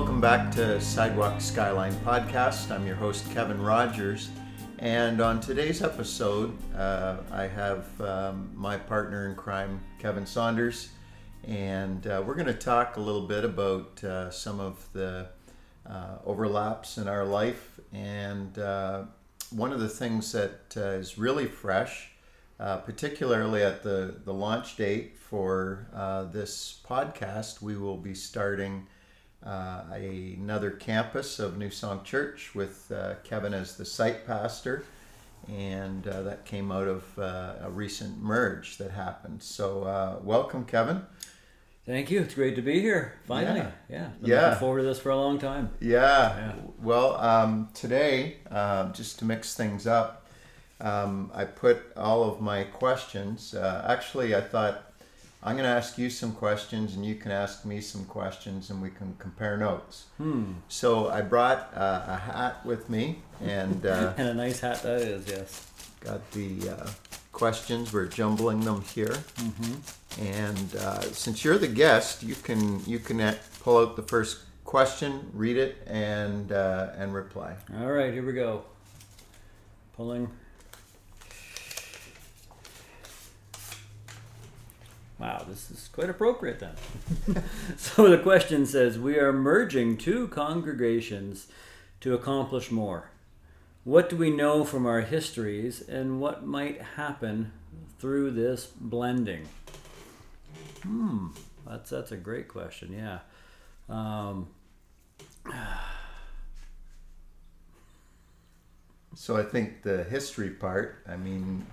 Welcome back to Sidewalk Skyline Podcast. I'm your host, Kevin Rogers. And on today's episode, uh, I have um, my partner in crime, Kevin Saunders. And uh, we're going to talk a little bit about uh, some of the uh, overlaps in our life. And uh, one of the things that uh, is really fresh, particularly at the, the launch date for this podcast, we will be starting uh, another campus of New Song Church with uh, Kevin as the site pastor. And uh, that came out of uh, a recent merge that happened. So, uh, welcome, Kevin. Thank you. It's great to be here. Finally, yeah. Yeah. Been yeah. Looking forward to this for a long time. Yeah. yeah. Well, um, today, uh, just to mix things up, um, I put all of my questions. actually, I thought I'm going to ask you some questions, and you can ask me some questions, and we can compare notes. Hmm. So I brought uh, a hat with me, and uh, and a nice hat that is. Yes. Got the uh, questions. We're jumbling them here, mm-hmm. and uh, since you're the guest, you can you can pull out the first question, read it, and uh, and reply. All right, here we go. Pulling Wow, this is quite appropriate then. so the question says We are merging two congregations to accomplish more. What do we know from our histories and what might happen through this blending? Hmm, that's, that's a great question, yeah. Um, so I think the history part, I mean,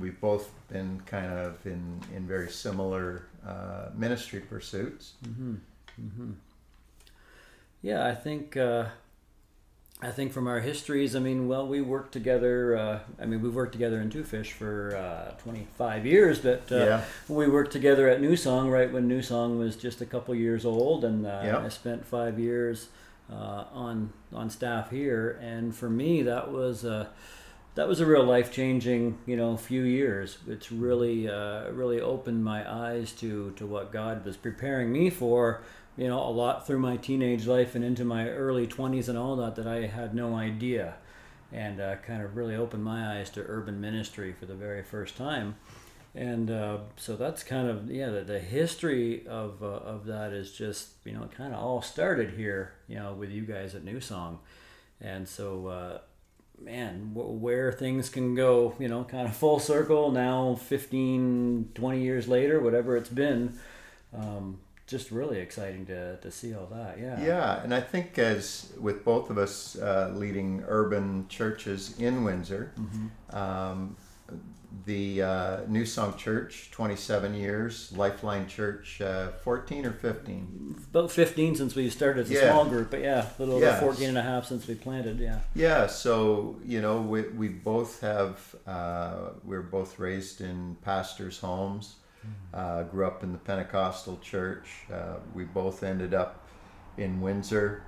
we've both been kind of in in very similar uh, ministry pursuits. Mm-hmm. Mm-hmm. Yeah, I think uh, I think from our histories, I mean, well, we worked together. Uh, I mean, we've worked together in Two Fish for uh, 25 years, but uh, yeah. we worked together at New Song right when New Song was just a couple years old, and uh, yep. I spent five years on on staff here, and for me, that was that was a real life changing you know few years. It's really uh, really opened my eyes to to what God was preparing me for. You know, a lot through my teenage life and into my early twenties and all that that I had no idea, and uh, kind of really opened my eyes to urban ministry for the very first time. And uh, so that's kind of yeah the, the history of uh, of that is just you know kind of all started here you know with you guys at New Song, and so uh, man, where things can go, you know, kind of full circle now, 15, 20 years later, whatever it's been. Um, just really exciting to, to see all that. Yeah. Yeah. And I think as with both of us uh, leading urban churches in Windsor, mm-hmm. um, the uh, New Song Church, 27 years, Lifeline Church, uh, 14 or 15? About 15 since we started as a yeah. small group, but yeah, a little over 14 and a half since we planted, yeah. Yeah, so, you know, we, we both have, uh, we are both raised in pastors' homes, mm-hmm. uh, grew up in the Pentecostal church. Uh, we both ended up in Windsor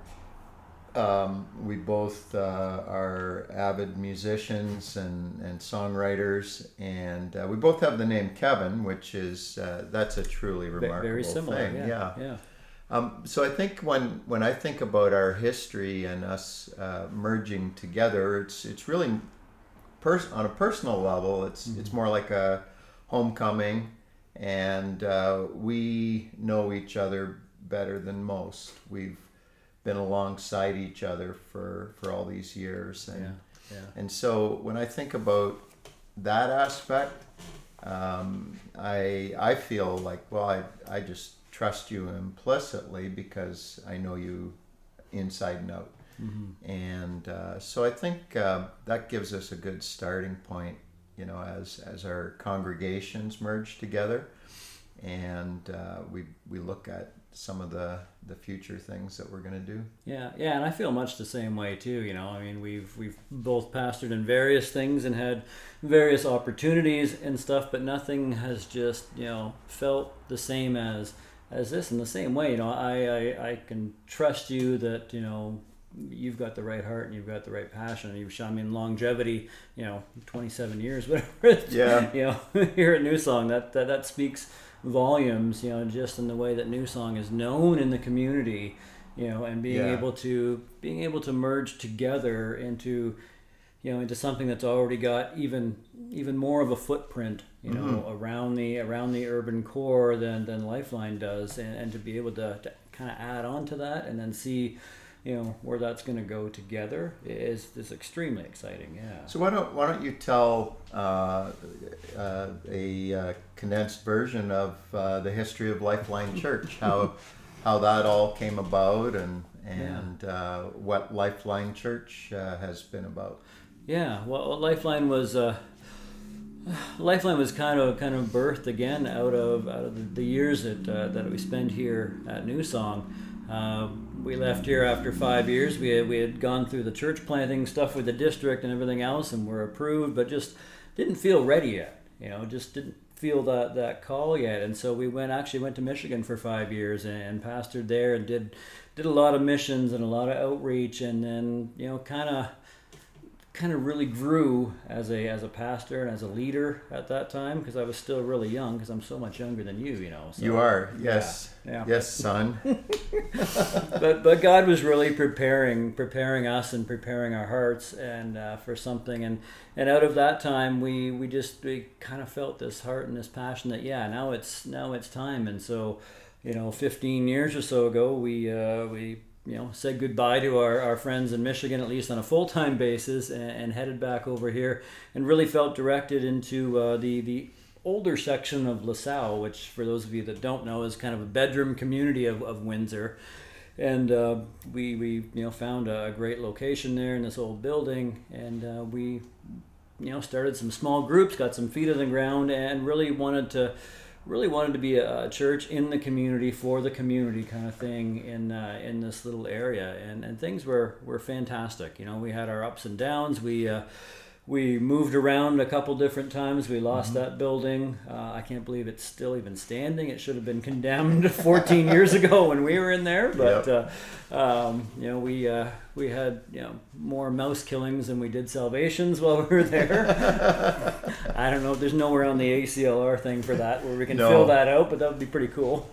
um, we both uh, are avid musicians and, and songwriters, and uh, we both have the name Kevin, which is uh, that's a truly remarkable very similar, thing. Yeah, yeah. yeah. Um, so I think when when I think about our history and us uh, merging together, it's it's really pers- on a personal level. It's mm-hmm. it's more like a homecoming, and uh, we know each other better than most. We've been alongside each other for for all these years and yeah, yeah. and so when I think about that aspect um, I I feel like well I, I just trust you implicitly because I know you inside and out mm-hmm. and uh, so I think uh, that gives us a good starting point you know as as our congregations merge together and uh, we we look at some of the the future things that we're going to do. Yeah, yeah, and I feel much the same way too. You know, I mean, we've we've both pastored in various things and had various opportunities and stuff, but nothing has just you know felt the same as as this in the same way. You know, I I, I can trust you that you know you've got the right heart and you've got the right passion and you've shown me in longevity you know 27 years whatever yeah you know here at new song that that, that speaks volumes, you know, just in the way that New Song is known in the community you know, and being Yeah. able to being able to merge together into you know into something that's already got even even more of a footprint you know Mm-hmm. around the around the urban core than than lifeline does and, and to be able to, to kind of add on to that and then see you know where that's going to go together is is extremely exciting yeah So why don't why don't you tell uh, uh, a uh, condensed version of uh, the history of Lifeline Church, how how that all came about, and and uh, what Lifeline Church uh, has been about. Yeah, well, Lifeline was uh, Lifeline was kind of kind of birthed again out of out of the, years that uh, that we spend here at New Song. Uh, we left here after five years. We had, we had gone through the church planting stuff with the district and everything else, and were approved, but just didn't feel ready yet. You know, just didn't feel that that call yet. And so we went actually went to Michigan for five years and, and pastored there and did did a lot of missions and a lot of outreach, and then you know kind of kind of really grew as a as a pastor and as a leader at that time because I was still really young because I'm so much younger than you, you know. So, You are yes, yeah. yes, son. But but God was really preparing preparing us and preparing our hearts and uh, for something and and out of that time we we just we kind of felt this heart and this passion that yeah now it's now it's time and so you know 15 years or so ago we uh, we you know said goodbye to our, our friends in Michigan at least on a full time basis and, and headed back over here and really felt directed into uh, the the older section of LaSalle, which for those of you that don't know is kind of a bedroom community of, of Windsor. And uh, we, we you know found a great location there in this old building, and uh, we you know started some small groups, got some feet on the ground, and really wanted to really wanted to be a, church in the community for the community kind of thing in uh, in this little area, and and things were were fantastic. You know, we had our ups and downs. We uh, we moved around a couple different times. We lost that building. Uh, I can't believe it's still even standing. It should have been condemned 14 years ago when we were in there. But Yep. uh, um, you know, we uh, we had you know more mouse killings than we did salvations while we were there. I don't know. There's nowhere on the ACLR thing for that where we can No. fill that out, but that would be pretty cool.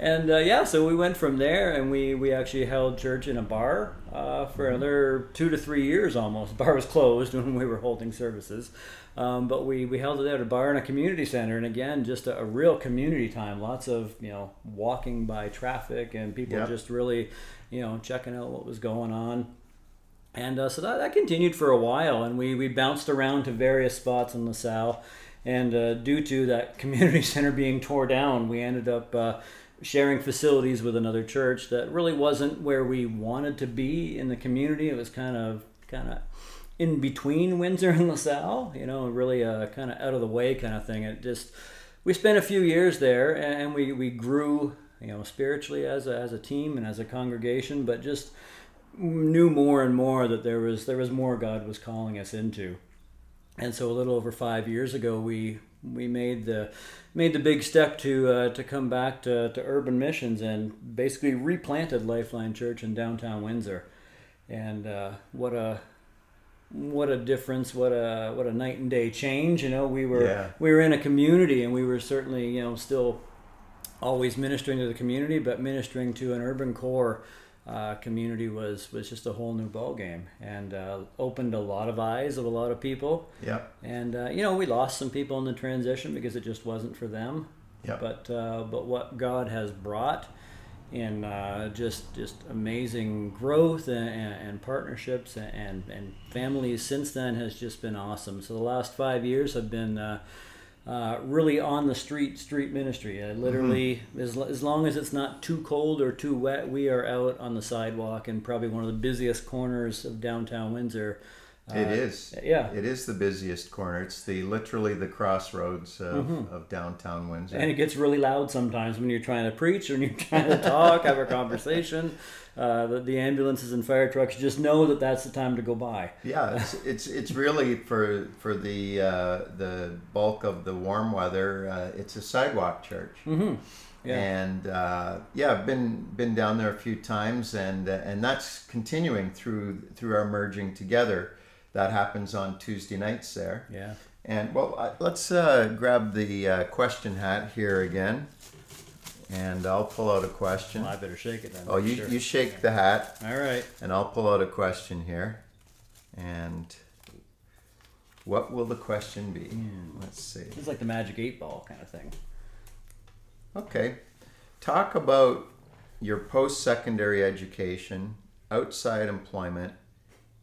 And uh, yeah, so we went from there, and we we actually held church in a bar uh, for another two to three years almost. The bar was closed when we were holding services, um, but we we held it at a bar in a community center, and again, just a, a real community time. Lots of you know walking by traffic and people Yeah. just really you know checking out what was going on. And uh, so that, that continued for a while, and we, we bounced around to various spots in LaSalle. And uh, due to that community center being tore down, we ended up uh, sharing facilities with another church that really wasn't where we wanted to be in the community. It was kind of kind of in between Windsor and LaSalle, you know, really uh, kind of out of the way kind of thing. It just we spent a few years there, and we, we grew, you know, spiritually as a, as a team and as a congregation, but just knew more and more that there was there was more God was calling us into. And so a little over five years ago, we we made the made the big step to uh, to come back to, to urban missions and basically replanted Lifeline Church in downtown Windsor. And uh, what a what a difference! What a what a night and day change! You know, we were Yeah. we were in a community, and we were certainly you know still always ministering to the community, but ministering to an urban core uh, community was was just a whole new ball game, and uh, opened a lot of eyes of a lot of people. Yep. And uh, you know, we lost some people in the transition because it just wasn't for them. Yep. But uh, but what God has brought in uh, just just amazing growth and, and, and partnerships and, and families since then has just been awesome. So the last five years have been. Uh, really on the street street ministry. Uh, literally, as, as long as it's not too cold or too wet, we are out on the sidewalk in probably one of the busiest corners of downtown Windsor. It Uh, is. yeah. It is the busiest corner. It's the literally the crossroads of, Mm-hmm. of downtown Windsor. And it gets really loud sometimes when you're trying to preach or when you're trying to talk, have a conversation. Uh, the, the ambulances and fire trucks just know that that's the time to go by. yeah, it's, it's it's really for for the uh, the bulk of the warm weather. Uh, it's a sidewalk church. Mm-hmm. Yeah. And uh, yeah, I've been been down there a few times, and uh, and that's continuing through through our merging together. That happens on Tuesday nights there. Yeah. And well, I- let's uh, grab the uh, question hat here again. and I'll pull out a question. Well, I better shake it then. Oh, you, Sure. you shake the hat, All right. and I'll pull out a question here. And what will the question be? Let's see. It's like the magic eight ball kind of thing. Okay. Talk about your post secondary education, outside employment,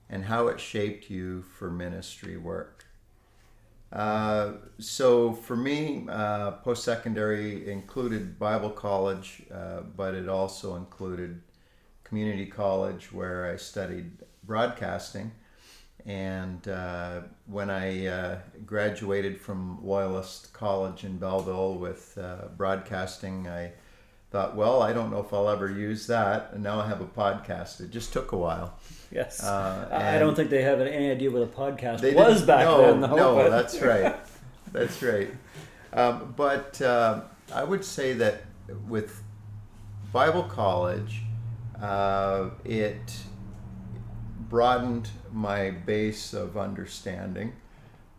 and how it shaped you for ministry work. Uh, so, for me, uh, post secondary included Bible college, uh, but it also included community college where I studied broadcasting. And uh, when I uh, graduated from Loyalist College in Belleville with uh, broadcasting, I thought, well, I don't know if I'll ever use that. And now I have a podcast. It just took a while. Yes. Uh, I don't think they have any idea what a podcast was back no, then. Though, No, that's right. That's right. Um, but uh, I would say that with Bible college, uh, it broadened my base of understanding,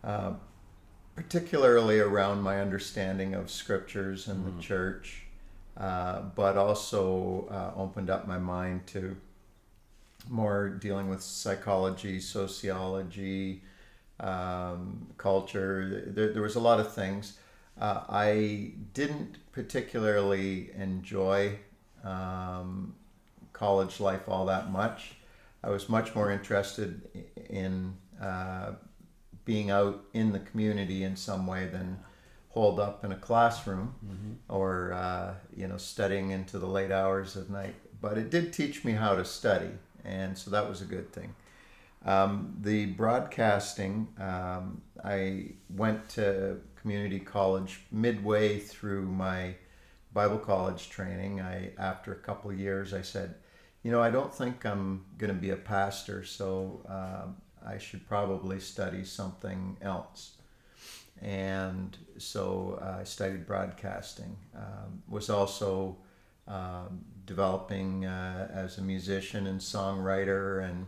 uh, particularly around my understanding of scriptures and the church, uh, but also uh, opened up my mind to more dealing with psychology, sociology, um, culture. There, there was a lot of things. Uh, I didn't particularly enjoy um, college life all that much. I was much more interested in uh, being out in the community in some way than holed up in a classroom or uh, you know studying into the late hours of night. But it did teach me how to study, and so that was a good thing. Um, the broadcasting, um, I went to community college midway through my Bible college training. I, after a couple years, I said, you know, I don't think I'm going to be a pastor, so um I should probably study something else. And so uh, I studied broadcasting. Um, was also um, developing uh, as a musician and songwriter and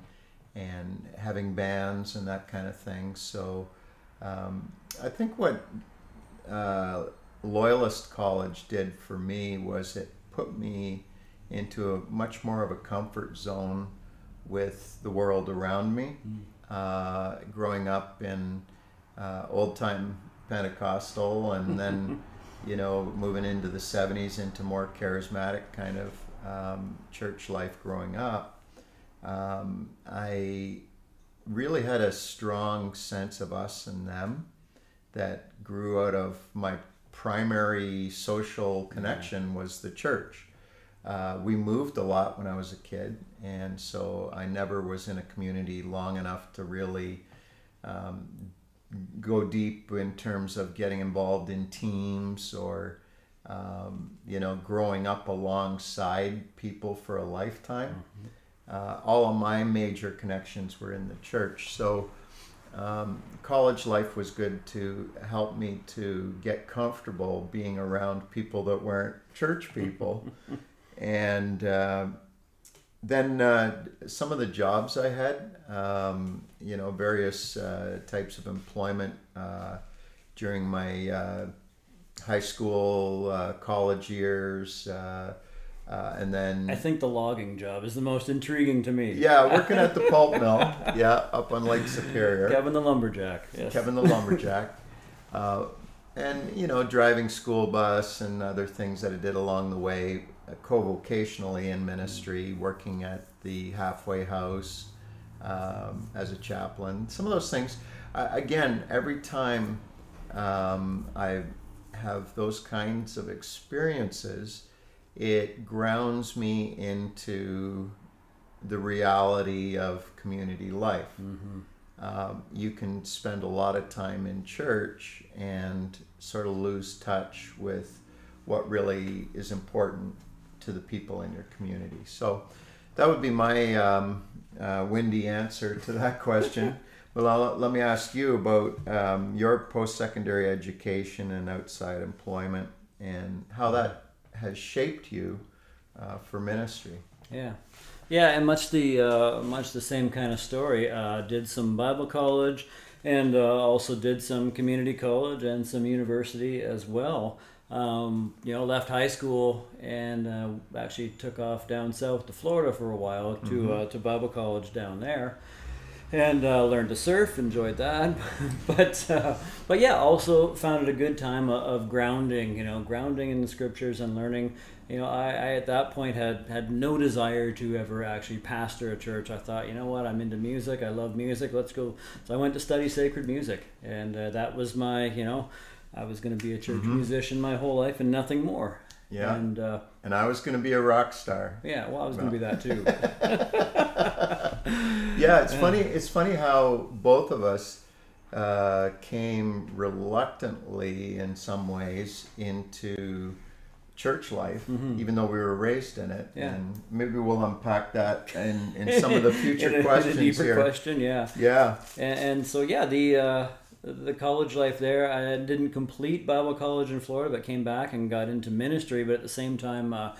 and having bands and that kind of thing. So um, I think what uh, Loyalist College did for me was it put me into a much more of a comfort zone with the world around me. Uh, growing up in uh, old time Pentecostal and then, you know, moving into the 70s into more charismatic kind of um, church life growing up, um, I really had a strong sense of us and them that grew out of my primary social connection was the church. Uh, we moved a lot when I was a kid, and so I never was in a community long enough to really um, go deep in terms of getting involved in teams or um, you know growing up alongside people for a lifetime. Uh, all of my major connections were in the church, so um, college life was good to help me to get comfortable being around people that weren't church people. and uh, then uh, some of the jobs I had, um, you know, various uh, types of employment uh, during my uh, high school, uh, college years, uh, uh, and then I think the logging job is the most intriguing to me. yeah, working at the pulp mill, yeah, up on Lake Superior. Kevin the lumberjack. Yes. Kevin the lumberjack, uh, and you know driving school bus and other things that I did along the way, uh, co-vocationally in ministry, working at the halfway house um, as a chaplain. Some of those things, uh, again, every time um, I have those kinds of experiences, it grounds me into the reality of community life um, you can spend a lot of time in church and sort of lose touch with what really is important to the people in your community. So that would be my um, uh, windy answer to that question. well, I'll, let me ask you about um, your post secondary education and outside employment and how that has shaped you uh, for ministry. Yeah, yeah, and much the uh, much the same kind of story. Uh, did some Bible college, and uh, also did some community college and some university as well. um, you know, left high school and uh, actually took off down south to Florida for a while to mm-hmm. uh, to Bible college down there, and uh, learned to surf. Enjoyed that, but uh, but yeah, also found it a good time of, of, grounding. You know, grounding in the scriptures and learning. You know, I, I at that point had had no desire to ever actually pastor a church. I thought, you know what, I'm into music. I love music. Let's go. So I went to study sacred music, and uh, that was my you know I was going to be a church mm-hmm. musician my whole life and nothing more. Yeah. And uh, and I was going to be a rock star. Yeah, well, I was going to be that too. yeah, it's yeah. funny. It's funny how both of us uh, came reluctantly, in some ways, into church life, mm-hmm. even though we were raised in it. Yeah. And maybe we'll unpack that in, in some of the future in a, questions in a deeper here. question, yeah. Yeah. And, and so, yeah, the. Uh, the college life there. I didn't complete Bible college in Florida, but came back and got into ministry. But at the same time, uh,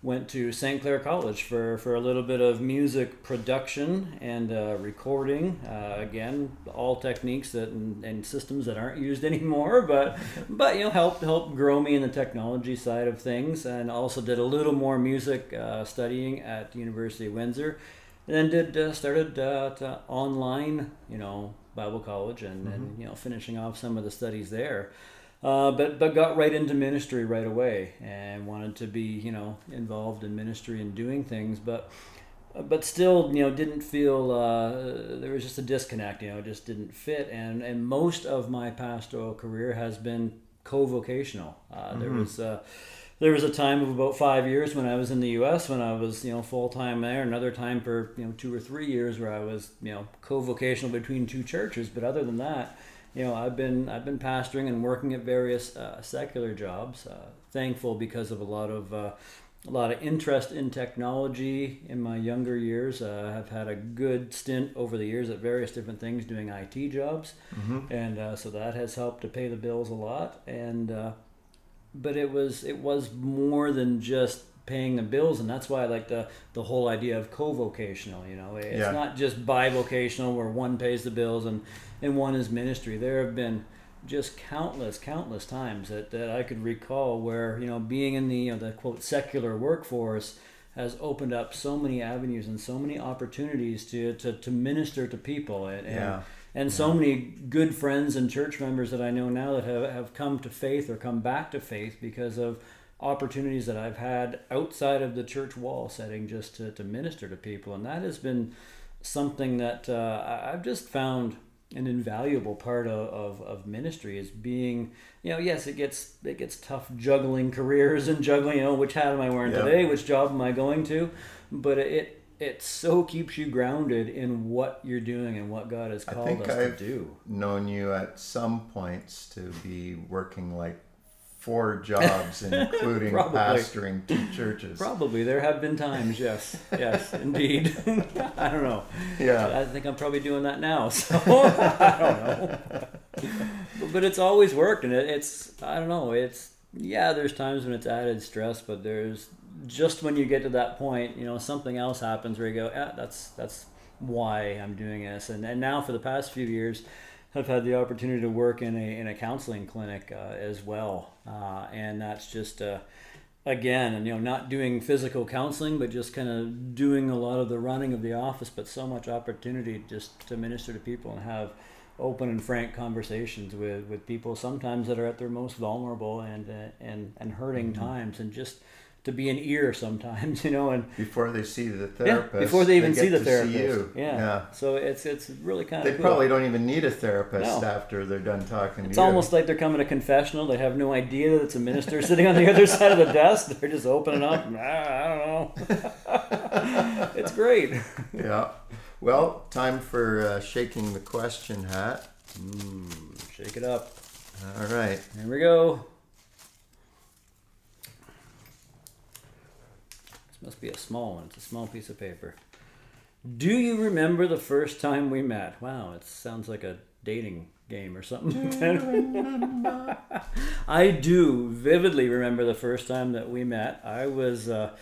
went to St. Clair College for, for a little bit of music production and uh, recording. Uh, again, all techniques that and, and, systems that aren't used anymore, but but you know helped help grow me in the technology side of things, and also did a little more music uh, studying at University of Windsor. And then did uh, started uh, online, you know, Bible college and, mm-hmm. and you know finishing off some of the studies there. Uh, but but got right into ministry right away and wanted to be you know involved in ministry and doing things, but but still you know didn't feel uh, there was just a disconnect. You know, just didn't fit. And and most of my pastoral career has been co-vocational. Uh, mm-hmm. There was uh, there was a time of about five years when I was in the U.S. when I was you know full time there. Another time for you know two or three years where I was you know co-vocational between two churches. But other than that, you know I've been I've been pastoring and working at various uh, secular jobs. Uh, thankful because of a lot of uh, a lot of interest in technology in my younger years. Uh, I've had a good stint over the years at various different things doing IT jobs, mm-hmm. and uh, so that has helped to pay the bills a lot. And uh, but it was it was more than just paying the bills and that's why I like the the whole idea of co-vocational you know? It's yeah. not just bivocational where one pays the bills and and one is ministry. There have been just countless countless times that, that I could recall where you know being in the you know the quote secular workforce has opened up so many avenues and so many opportunities to to, to minister to people and, yeah. and so many good friends and church members that I know now that have, have come to faith or come back to faith because of opportunities that I've had outside of the church wall setting just to, to minister to people. And that has been something that uh, I've just found an invaluable part of, of, of, ministry is being you know yes it gets it gets tough juggling careers and juggling you know which hat am i wearing yep. today which job am i going to but it it so keeps you grounded in what you're doing and what God has called I think us I've to do. Known you at some points to be working like four jobs, including pastoring two churches. Probably there have been times, yes, yes, indeed. I don't know. Yeah, I think I'm probably doing that now. So I don't know. but it's always worked, and it, it's I don't know. It's yeah. There's times when it's added stress, but there's just when you get to that point, you know, something else happens where you go, yeah, that's that's why I'm doing this. And and now for the past few years, I've had the opportunity to work in a in a counseling clinic uh, as well, uh, and that's just. Uh, again and you know not doing physical counseling but just kind of doing a lot of the running of the office but so much opportunity just to minister to people and have open and frank conversations with with people sometimes that are at their most vulnerable and uh, and and hurting mm-hmm. times and just to be an ear sometimes, you know, and before they see the therapist, yeah, before they even they see the therapist, see yeah. yeah. So it's it's really kind of they cool. probably don't even need a therapist no. after they're done talking. It's almost like they're coming to confessional. They have no idea that it's a minister sitting on the other side of the desk. They're just opening up. Ah, I don't know. it's great. Yeah. Well, time for uh, shaking the question hat. Mm, shake it up. All right. Here we go. Must be a small one. It's a small piece of paper. Do you remember the first time we met? Wow, it sounds like a dating game or something. Do I do vividly remember the first time that we met. I was uh,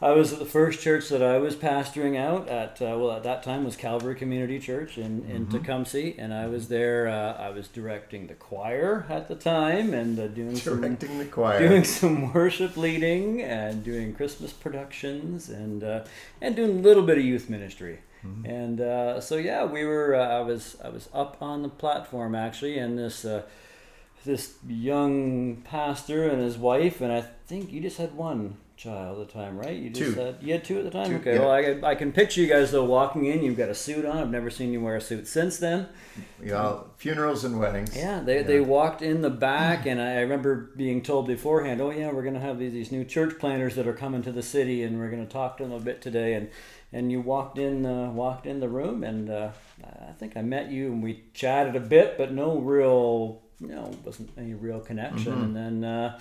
I was at the first church that I was pastoring out at. Uh, well, at that time was Calvary Community Church in in Mm-hmm. Tecumseh, and I was there. Uh, I was directing the choir at the time and uh, doing some Directing the choir. doing some worship leading and doing Christmas productions and uh, and doing a little bit of youth ministry. And uh, so yeah, we were. Uh, I was I was up on the platform actually, and this uh, this young pastor and his wife, and I think you just had one child at the time, right? You just Two. had you had two at the time. Two, okay, yeah. well I, can- I can picture you guys though walking in. You've got a suit on. I've never seen you wear a suit since then. yeah, funerals and weddings. Yeah, they, they walked in the back, and I remember being told beforehand, "Oh yeah, we're gonna have these, these new church planters that are coming to the city, and we're gonna talk to them a bit today." And and you walked in uh, walked in the room, and uh, I think I met you, and we chatted a bit, but no real, you know, wasn't any real connection. And then uh,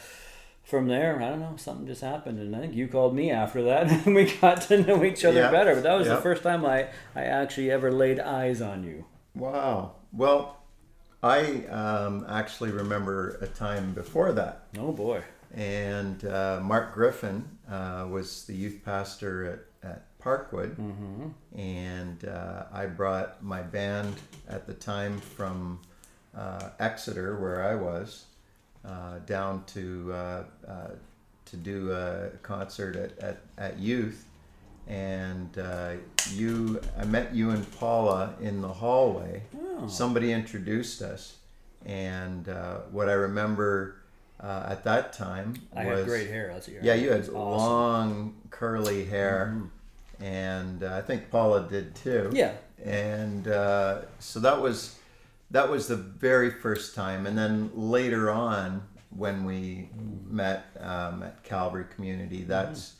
from there, I don't know, something just happened, and I think you called me after that, and we got to know each other Yeah. better. But that was Yeah. the first time I I actually ever laid eyes on you. Wow. Well, I um, actually remember a time before that. Oh boy. And uh, Mark Griffin uh, was the youth pastor at, at Parkwood. And uh, I brought my band at the time from uh, Exeter, where I was, uh, down to, uh, uh, to do a concert at, at, at youth. And uh, you, I met you and Paula in the hallway. Oh. Somebody introduced us. And uh, what I remember uh, at that time I was had great hair. That's yeah, you had awesome. long curly hair, and uh, I think Paula did too. Yeah. and uh, so that was that was the very first time, and then later on when we met um, at Calvary Community, that's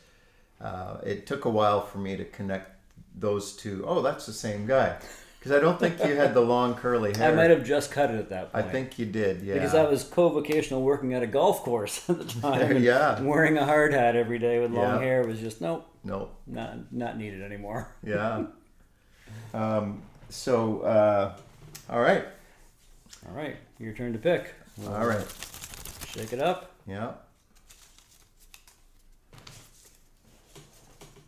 uh, it took a while for me to connect those two. Oh, that's the same guy, because I don't think you had the long curly hair. I might have just cut it at that point. I think you did. Yeah. Because I was co-vocational working at a golf course at the time. Yeah. Wearing a hard hat every day with long Yeah. hair was just nope, no. not not needed anymore. Yeah. um, so, uh, all right. All right, your turn to pick. All right. Shake it up. Yeah.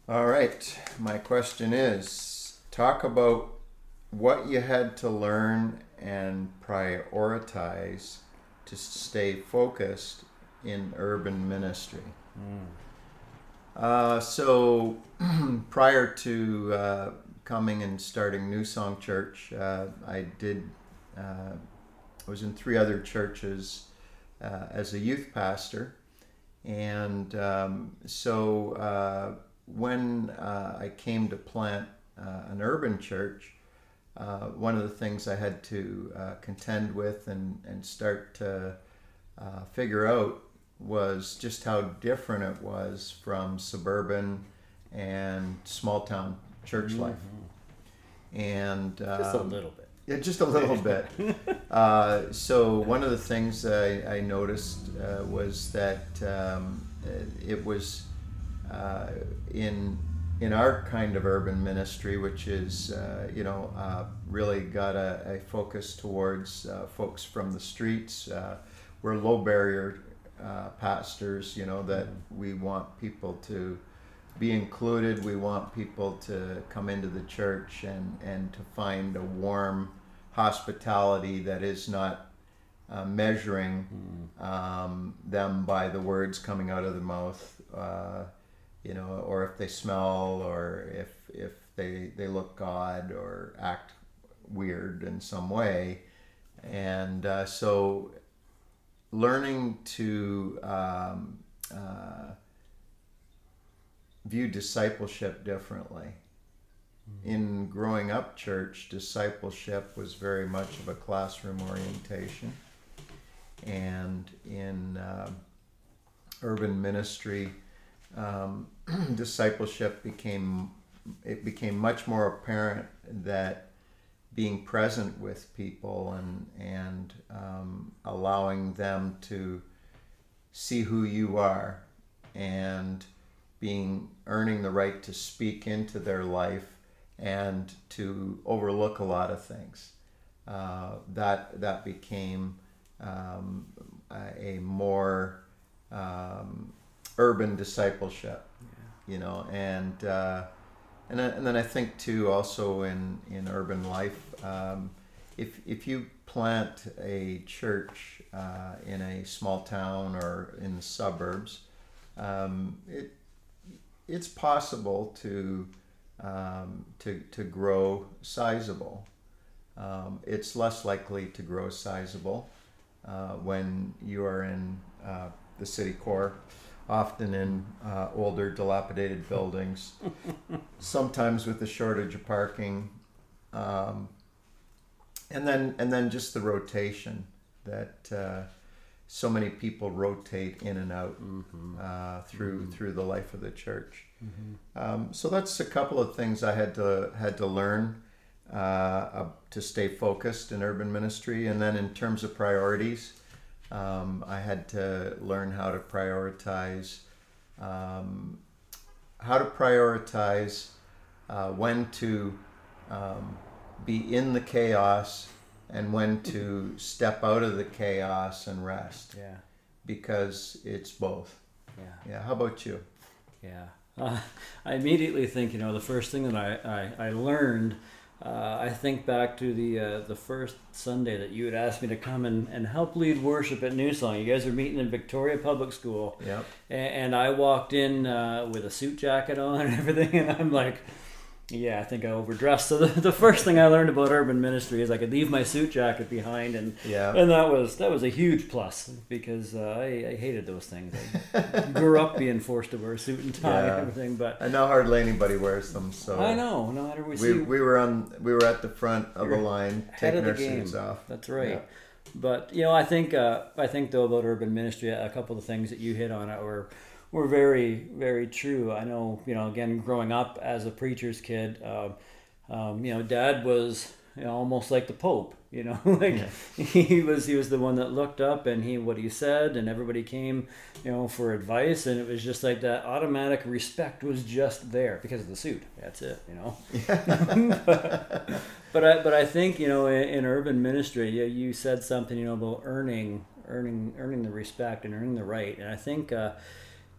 All right. My question is talk about what you had to learn and prioritize to stay focused in urban ministry. Uh, so, prior to uh, coming and starting New Song Church, uh, I did. I was in three other churches uh, as a youth pastor, and um, so uh, when uh, I came to plant uh, an urban church, uh, one of the things I had to uh, contend with and, and start to uh, figure out was just how different it was from suburban and small town church life. And Just a um, little bit. Yeah, just a little bit. Uh, so one of the things I, I noticed uh, was that um, it was uh, in in our kind of urban ministry, which is uh, you know uh, really got a, a focus towards uh, folks from the streets. Uh, we're low barrier uh, pastors, you know that we want people to be included. We want people to come into the church and, and to find a warm hospitality that is not uh, measuring um, them by the words coming out of the mouth, uh, you know, or if they smell, or if if they they look odd or act weird in some way, and uh, so learning to um, uh, view discipleship differently. In growing up church, discipleship was very much of a classroom orientation. And in um urban ministry, um, discipleship became it became much more apparent that being present with people and and um, allowing them to see who you are and being earning the right to speak into their life and to overlook a lot of things. Uh, that that became um, a a more um, urban discipleship you know, and uh, and then, and then I think too also in in urban life, um, if if you plant a church uh, in a small town or in the suburbs, um, it it's possible to um, to to grow sizable. Um, it's less likely to grow sizable uh, when you are in uh, the city core, often in uh, older, dilapidated buildings, sometimes with a shortage of parking, um, and then and then just the rotation that uh, so many people rotate in and out uh, through through the life of the church. Um, so that's a couple of things I had to had to learn uh, uh, to stay focused in urban ministry, and then in terms of priorities, um, I had to learn how to prioritize um, how to prioritize uh, when to um, be in the chaos and when to step out of the chaos and rest Yeah. because it's both. Yeah. Yeah. How about you? Yeah. Uh, I immediately think, you know, the first thing that I, I, I learned, uh, I think back to the uh, the first Sunday that you had asked me to come and, and help lead worship at New Song. You guys are meeting in Victoria Public School. Yep. A- And I walked in uh, with a suit jacket on and everything, and I'm like, yeah, I think I overdressed. So the, the first thing I learned about urban ministry is I could leave my suit jacket behind, and Yeah. and that was that was a huge plus because uh, I, I hated those things. I grew up being forced to wear a suit and tie Yeah. and everything, but I know hardly anybody wears them, so I know no matter we see We, we were on we were at the front of the line taking the our game. suits off. That's right. Yeah. But you know, I think uh, I think though about urban ministry, a couple of the things that you hit on it were were very very true. I know you know again growing up as a preacher's kid, um, um, you know, Dad was you know, almost like the Pope. You know, like he was he was the one that looked up and he what he said, and everybody came you know for advice, and it was just like that automatic respect was just there because of the suit. That's it. You know. but I but I think you know in, in urban ministry, you, you said something you know about earning earning earning the respect and earning the right, and I think uh,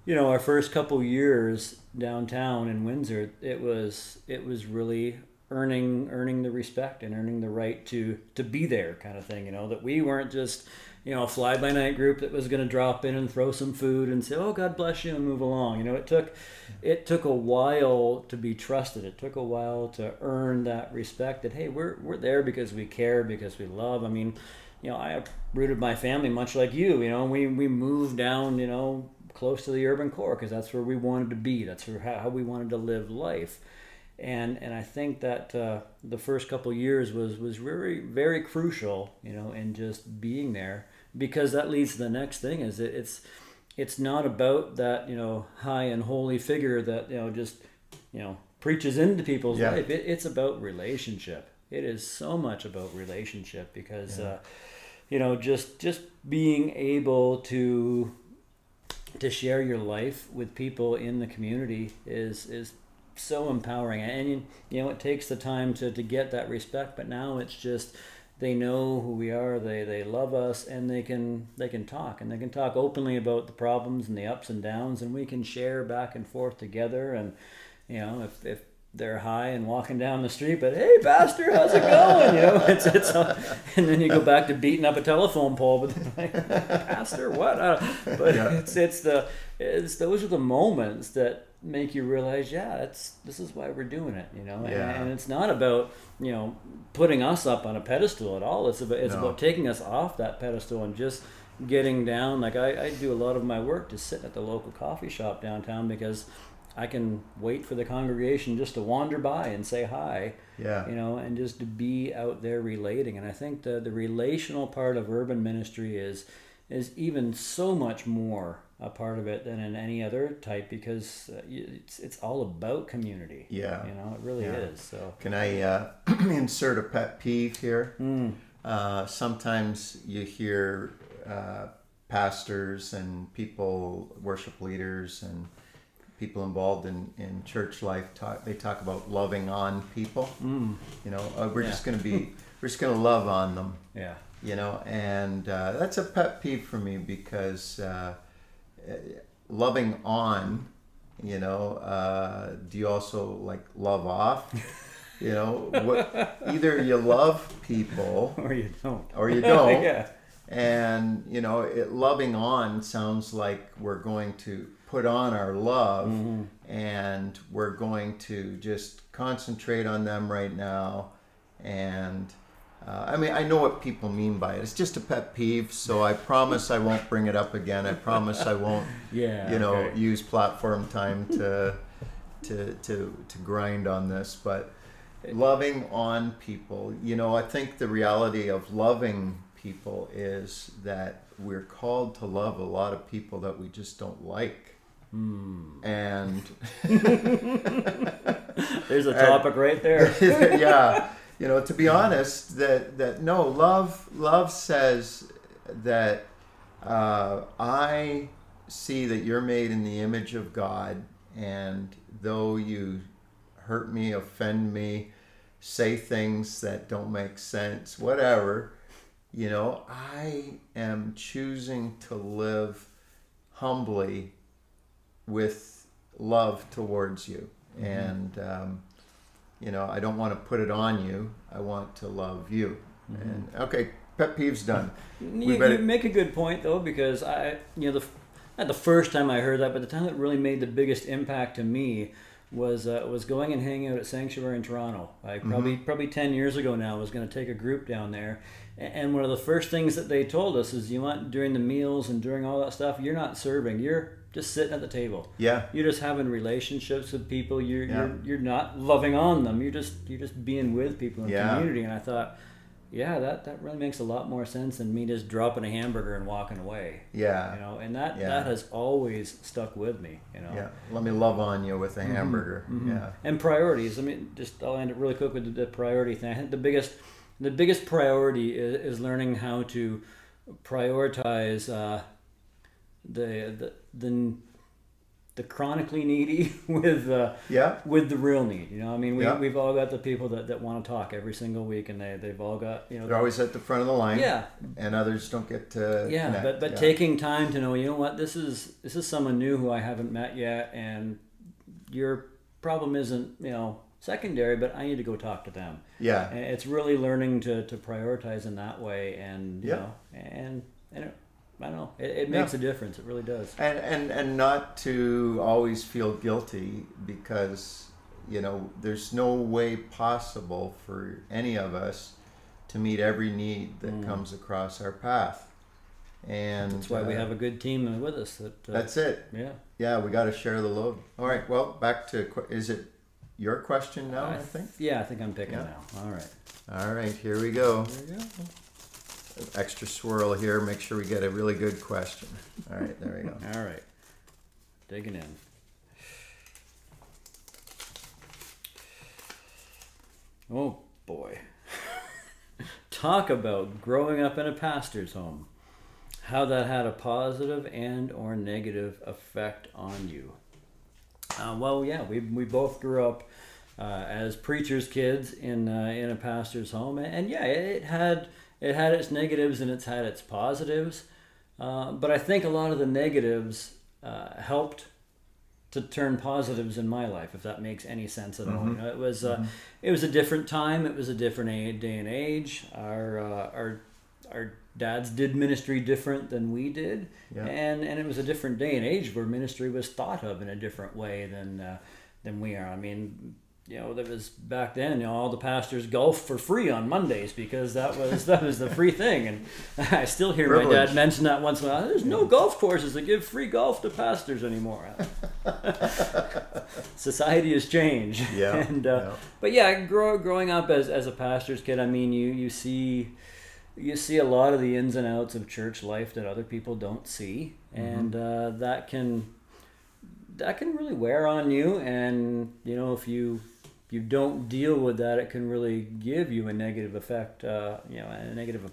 you know our first couple years downtown in Windsor, it was it was really earning earning the respect and earning the right to to be there kind of thing. You know that we weren't just you know a fly by night group that was going to drop in and throw some food and say oh God bless you and move along. You know it took it took a while to be trusted. It took a while to earn that respect that hey, we're we're there because we care, because we love. I mean, you know, I uprooted my family much like you. You know, we we moved down, you know, close to the urban core because that's where we wanted to be. That's how we wanted to live life. And and I think that uh, the first couple years was was very very crucial, you know, in just being there because that leads to the next thing is it, it's it's not about that you know high and holy figure that you know just you know preaches into people's Yeah. life it, it's about relationship it is so much about relationship because uh, you know just just being able to to share your life with people in the community is is so empowering. And you, know it takes the time to, to get that respect but now it's just they know who we are they they love us and they can they can talk and they can talk openly about the problems and the ups and downs and we can share back and forth together. And you know if, if they're high and walking down the street but hey pastor how's it going? You know it's it's uh, and then you go back to beating up a telephone pole but like, pastor what? But Yeah. it's it's the it's those are the moments that make you realize yeah it's this is why we're doing it you know and, and it's not about you know putting us up on a pedestal at all. It's about it's No. about taking us off that pedestal and just getting down. Like I, I do a lot of my work to sit at the local coffee shop downtown because I can wait for the congregation just to wander by and say hi Yeah. you know, and just to be out there relating. And I think the the relational part of urban ministry is is even so much more a part of it than in any other type because uh, it's it's all about community. Yeah. you know, it really Yeah. is. So Can I uh, insert a pet peeve here? mm, Uh, sometimes you hear uh, pastors and people, worship leaders, and people involved in, in church life talk. They talk about loving on people. mm, You know, uh, we're Yeah. just going to be, we're just going to love on them. yeah, You know, and uh, that's a pet peeve for me because uh, uh, loving on You know, uh, do you also like love off? You know, what, either you love people or you don't. or you don't. yeah. And you know, it, loving on sounds like we're going to put on our love, Mm-hmm. and we're going to just concentrate on them right now. And uh, I mean, I know what people mean by it. It's just a pet peeve, so I promise I won't bring it up again. I promise I won't, Yeah. you know, okay. use platform time to to to to grind on this. But loving on people, you know, I think the reality of loving people is that we're called to love a lot of people that we just don't like. Hmm. And There's a topic right there. yeah, you know, to be honest, that that no love love says that uh, I see that you're made in the image of God, and though you hurt me, offend me, say things that don't make sense, whatever, you know, I am choosing to live humbly with love towards you, and. Um, you know, I don't want to put it on you. I want to love you. And okay, pet peeves done. You, you make a good point though, because I, you know, the not the first time I heard that, but the time that really made the biggest impact to me was uh, was going and hanging out at Sanctuary in Toronto. Like probably probably ten years ago now. I was going to take a group down there, and one of the first things that they told us is, you want during the meals and during all that stuff, you're not serving. You're just sitting at the table. Yeah, You're just having relationships with people. You're Yeah. you're you're not loving on them. You're just you're just being with people in Yeah. community. And I thought, yeah, that that really makes a lot more sense than me just dropping a hamburger and walking away. yeah, You know, and that Yeah. that has always stuck with me. You know. yeah. Let me love on you with a hamburger. Yeah, And priorities. I mean, just I'll end it really quick with the, the priority thing. I think the biggest, the biggest priority is, is learning how to prioritize uh, the the the the chronically needy with uh, yeah, with the real need. You know, I mean, we Yeah. we've all got the people that, that want to talk every single week, and they they've all got you know. they're always at the front of the line. yeah, and others don't get to. yeah, connect. but but yeah. taking time to know, you know what, this is this is someone new who I haven't met yet, and your problem isn't you know secondary, but I need to go talk to them. yeah, And it's really learning to, to prioritize in that way, and you Yeah. know, and and it, I don't know, it, it makes Yeah. a difference. It really does. and and and not to always feel guilty because you know there's no way possible for any of us to meet every need that comes across our path. And Mm. That's why we uh, have a good team with us. That uh, That's it. yeah. Yeah, we got to share the load. All right. Well, back to is it your question now? I, th- think. Yeah, I think I'm picking Yeah. now. All right. All right. Here we go. There you go. Extra swirl here. Make sure we get a really good question. All right. There we go. All right. Digging in. Oh boy. Talk about growing up in a pastor's home. How that had a positive and or negative effect on you. Uh, well, yeah, we, we both grew up uh, as preachers' kids in uh, in a pastor's home, and, and yeah, it, it had it had its negatives and it's had its positives. Uh, but I think a lot of the negatives uh, helped to turn positives in my life, if that makes any sense at all. You know, it was uh, it was a different time. It was a different day and age. Our uh, our our dads did ministry different than we did, Yeah. and and it was a different day and age where ministry was thought of in a different way than uh, than we are. I mean. You know, there was back then. You know, all the pastors golf for free on Mondays because that was that was the free thing. And I still hear my dad mention that once in a while. There's no golf courses that give free golf to pastors anymore. Society has changed. Yeah, and uh, yeah. but yeah, grow, growing up as, as a pastor's kid, I mean, you you see you see a lot of the ins and outs of church life that other people don't see, Mm-hmm. and uh, that can that can really wear on you. And you know, if you you don't deal with that, it can really give you a negative effect. Uh, you know, a negative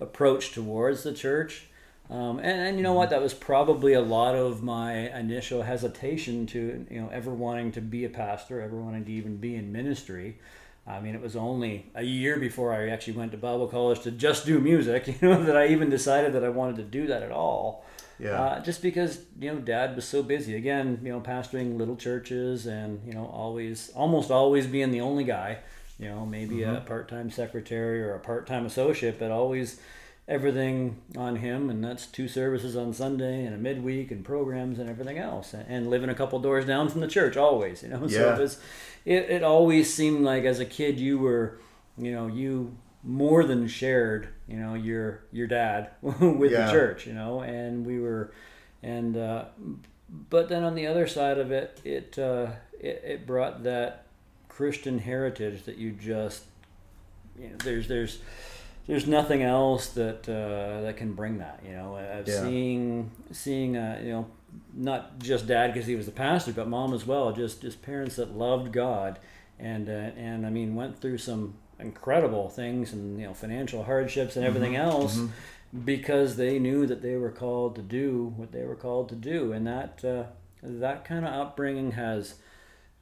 approach towards the church. Um, and, and you know what? That was probably a lot of my initial hesitation to you know ever wanting to be a pastor, ever wanting to even be in ministry. I mean, it was only a year before I actually went to Bible college to just do music, you know, that I even decided that I wanted to do that at all. Yeah. Uh, just because you know, Dad was so busy. Again, you know, pastoring little churches and you know, always, almost always being the only guy. You know, maybe Mm-hmm. a part-time secretary or a part-time associate, but always everything on him. And that's two services on Sunday and a midweek and programs and everything else. And, and living a couple doors down from the church always. You know, so it was. It, it always seemed like as a kid you were, you know, you more than shared, you know, your your dad with Yeah. the church, you know, and we were, and uh, but then on the other side of it, it uh, it, it brought that Christian heritage that you just, you know, there's there's there's nothing else that uh, that can bring that, you know, of Yeah. seeing seeing uh, you know not just dad because he was the pastor, but mom as well. Just just parents that loved God, and uh, and I mean went through some incredible things and you know financial hardships and everything else because they knew that they were called to do what they were called to do, and that uh, that kind of upbringing has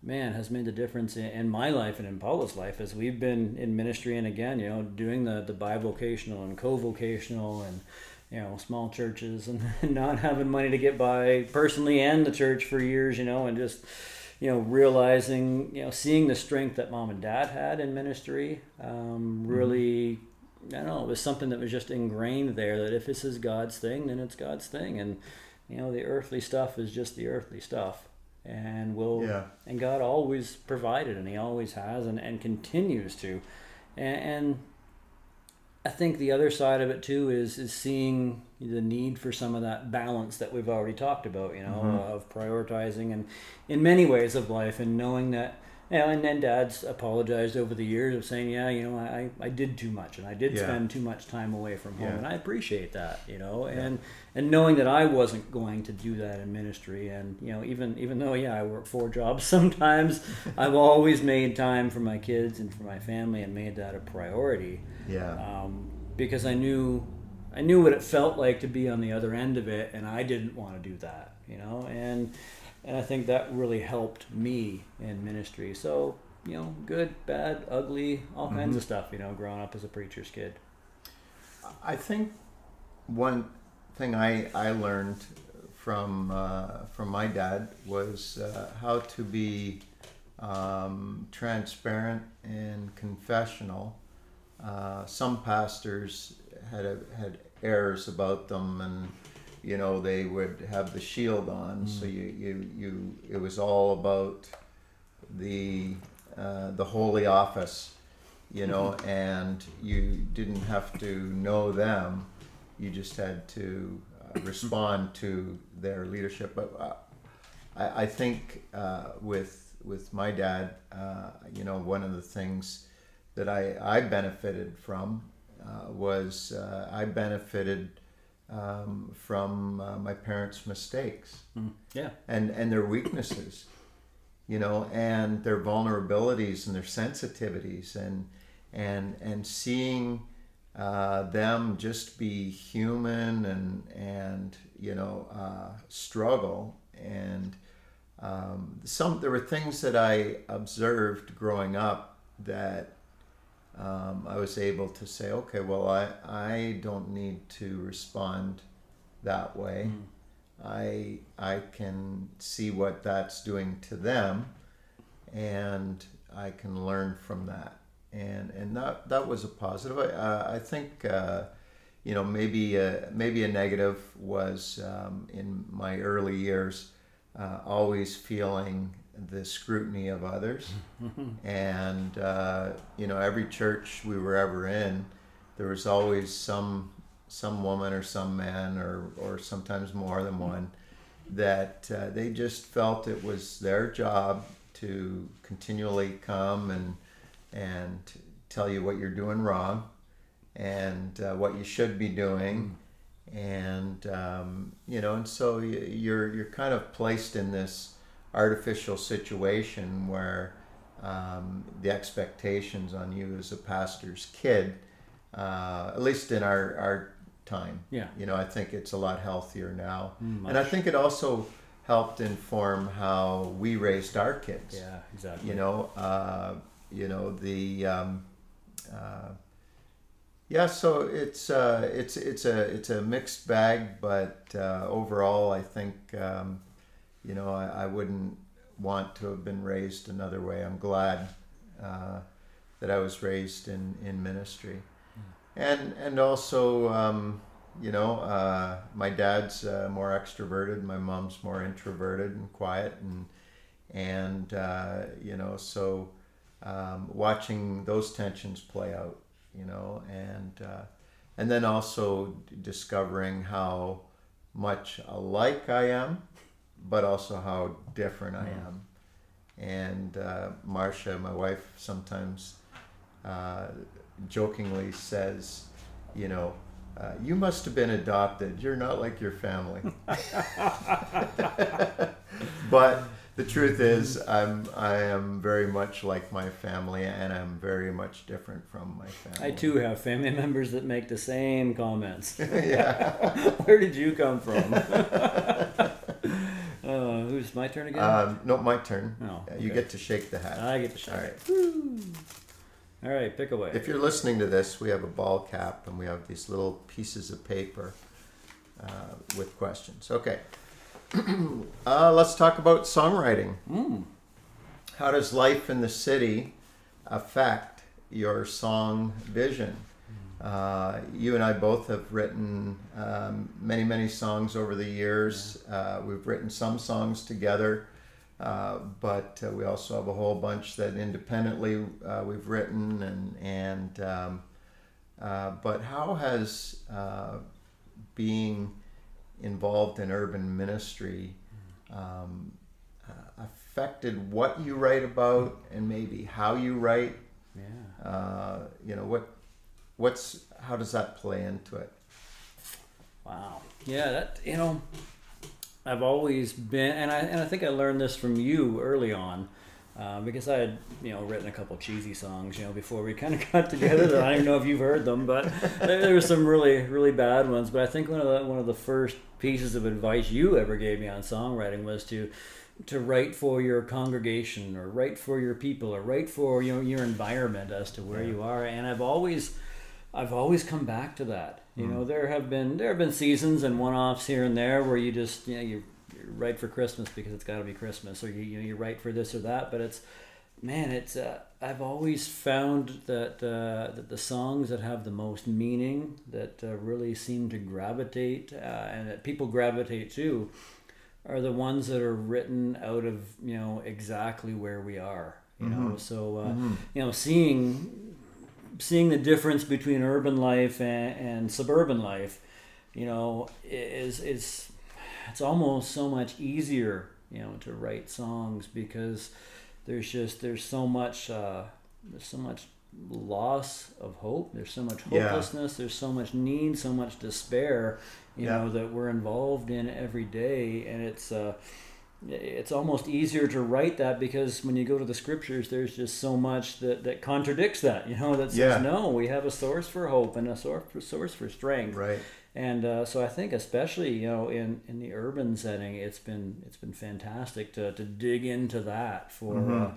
man has made the difference in, in my life and in Paula's life as we've been in ministry and again you know doing the the bivocational and co-vocational and you know small churches and not having money to get by personally and the church for years you know and just you know realizing you know seeing the strength that mom and dad had in ministry um, really I don't know it was something that was just ingrained there that if this is God's thing then it's God's thing. And you know the earthly stuff is just the earthly stuff. And will Yeah. and God always provided and he always has and, and continues to. And, and I think the other side of it too is is seeing the need for some of that balance that we've already talked about, you know, of prioritizing and in many ways of life and knowing that you know, and then dad's apologized over the years of saying, yeah, you know, I, I did too much and I did Yeah. spend too much time away from home Yeah. and I appreciate that, you know, and and knowing that I wasn't going to do that in ministry and you know, even even though yeah, I work four jobs sometimes, I've always made time for my kids and for my family and made that a priority Yeah. um, because I knew I knew what it felt like to be on the other end of it, and I didn't want to do that, you know, and and I think that really helped me in ministry. So you know, good, bad, ugly, all kinds of stuff, you know, growing up as a preacher's kid. I think one thing I, I learned from uh, from my dad was uh, how to be um, transparent and confessional. Uh, some pastors had a, had airs about them, and you know they would have the shield on, so you, you you it was all about the uh, the holy office, you know, and you didn't have to know them. You just had to uh, respond to their leadership. But uh, I, I think uh, with with my dad, uh, you know, one of the things that I, I benefited from uh, was uh, I benefited um, from uh, my parents' mistakes. Yeah, and and their weaknesses you know and their vulnerabilities and their sensitivities and and and seeing uh, them just be human and and you know uh, struggle and um, some there were things that I observed growing up that um, I was able to say okay well I I don't need to respond that way. I I can see what that's doing to them, and I can learn from that. And and that that was a positive. I uh, I think uh, you know maybe a, maybe a negative was um, in my early years, uh, always feeling the scrutiny of others, and uh, you know every church we were ever in, there was always some some woman or some man or or sometimes more than one that uh, they just felt it was their job to continually come and and tell you what you're doing wrong and uh, what you should be doing. And um, you know and so you're you're kind of placed in this artificial situation where um, the expectations on you as a pastor's kid uh, at least in our our time Yeah. you know i think it's a lot healthier now Mm, and i think it also helped inform how we raised our kids yeah, exactly. you know uh, you know the um, uh, Yeah, so it's uh, it's it's a it's a mixed bag, but uh, overall, I think um, you know I, I wouldn't want to have been raised another way. I'm glad uh, that I was raised in in ministry, and and also um, you know uh, my dad's uh, more extroverted, my mom's more introverted and quiet, and and uh, you know so um, watching those tensions play out you know, and uh, and then also discovering how much alike I am, but also how different I mm. am. And uh, Marcia, my wife, sometimes uh, jokingly says, you know, uh, you must have been adopted. You're not like your family. but the truth is, I'm I am very much like my family, and I'm very much different from my family. I too have family members that make the same comments. yeah. Where did you come from? Uh, who's my turn again? Um, no, my turn. Oh, okay. You get to shake the hat. I get to shake. All right. Woo. All right, pick away. If you're listening to this, we have a ball cap and we have these little pieces of paper uh, with questions. Okay. uh, let's talk about songwriting. Mm. How does life in the city affect your song vision? Uh, you and I both have written um, many, many songs over the years. Uh, we've written some songs together, uh, but uh, we also have a whole bunch that independently uh, we've written. And and um, uh, but how has being involved in urban ministry um, uh, affected what you write about and maybe how you write? Yeah. Uh, you know what? What's how does that play into it? Wow. Yeah, that you know, I've always been, and I and I think I learned this from you early on. Uh, because I had, you know, written a couple cheesy songs, you know, before we kind of got together. I don't even know if you've heard them, but there, there were some really, really bad ones. But I think one of the one of the first pieces of advice you ever gave me on songwriting was to to write for your congregation or write for your people or write for you know your environment as to where yeah. you are. And I've always I've always come back to that. You mm. know, there have been there have been seasons and one offs here and there where you just you know you write for Christmas because it's got to be Christmas, or you you know you write for this or that. But it's man, it's uh, I've always found that uh, that the songs that have the most meaning, that uh, really seem to gravitate, uh, and that people gravitate to, are the ones that are written out of you know exactly where we are. You mm-hmm. know, so uh, mm-hmm. you know seeing seeing the difference between urban life and, and suburban life, you know, is is it's almost so much easier, you know, to write songs because there's just there's so much uh, there's so much loss of hope. There's so much hopelessness. Yeah. There's so much need, so much despair, you yeah. know, that we're involved in every day, and it's. Uh, it's almost easier to write that because when you go to the scriptures there's just so much that, that contradicts that you know that says yeah. no we have a source for hope and a source for, source for strength right and uh, so I think especially you know in, in the urban setting it's been it's been fantastic to, to dig into that for mm-hmm. uh,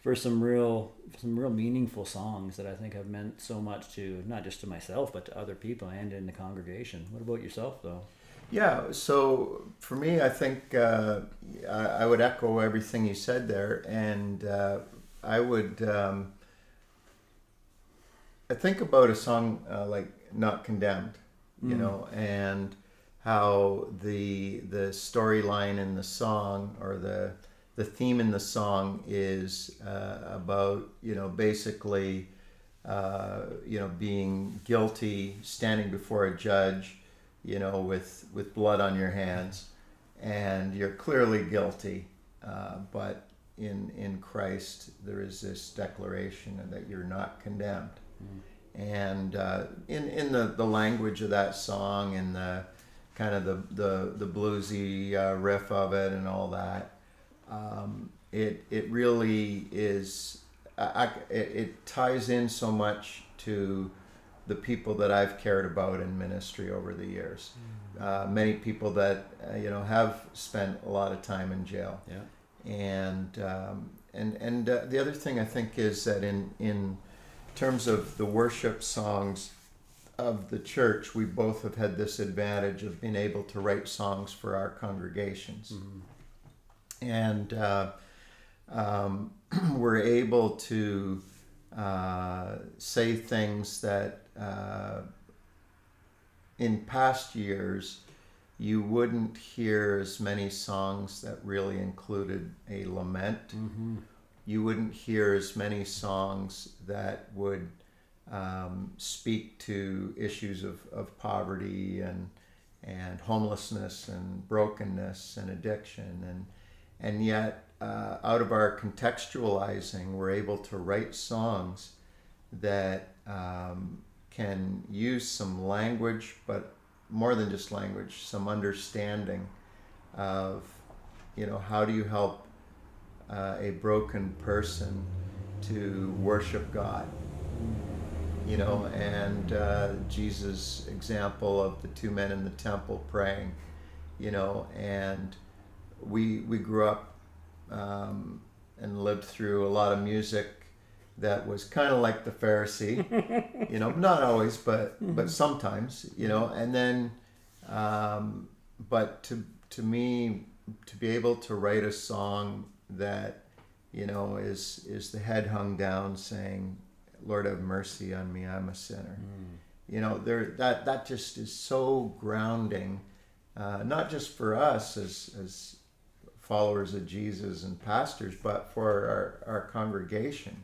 for some real some real meaningful songs that I think have meant so much to not just to myself but to other people and in the congregation. What about yourself though? Yeah, so for me, I think uh, I, I, would echo everything you said there, and uh, I would um, I think about a song uh, like "Not Condemned," you mm. know, and how the the storyline in the song or the the theme in the song is uh, about you know basically uh, you know being guilty, standing before a judge, you know with with blood on your hands, and you're clearly guilty, uh, but in in Christ there is this declaration that you're not condemned. Mm and uh, in in the, the language of that song and the kind of the the, the bluesy uh, riff of it and all that, um, it it really is. I, it, it ties in so much to the people that I've cared about in ministry over the years. Mm. Uh, many people that uh, you know have spent a lot of time in jail. Yeah. And um, and and uh, the other thing I think is that in in terms of the worship songs, of the church, we both have had this advantage of being able to write songs for our congregations. And uh, um, we're able to uh, say things that uh, in past years you wouldn't hear as many songs that really included a lament. You wouldn't hear as many songs that would um, speak to issues of, of poverty and and homelessness and brokenness and addiction and and yet uh, out of our contextualizing we're able to write songs that um, can use some language but more than just language some understanding of you know how do you help uh, a broken person to worship god? You know, and uh, Jesus' example of the two men in the temple praying, you know, and we we grew up um, and lived through a lot of music that was kind of like the Pharisee, you know, not always, but but sometimes, you know, and then, um, but to to me, to be able to write a song that, you know, is is the head hung down saying, Lord have mercy on me, I'm a sinner. You know, there that that just is so grounding, uh, not just for us as as followers of Jesus and pastors, but for our, our congregation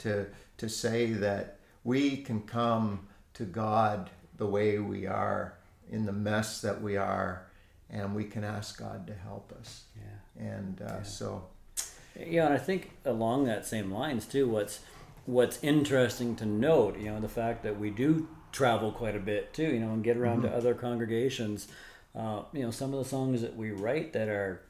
to to say that we can come to God the way we are in the mess that we are, and we can ask God to help us. Yeah. And uh, so, Yeah, and I think along that same lines too, what's what's interesting to note, you know, the fact that we do travel quite a bit too, you know, and get around to other congregations. Uh, you know, some of the songs that we write that are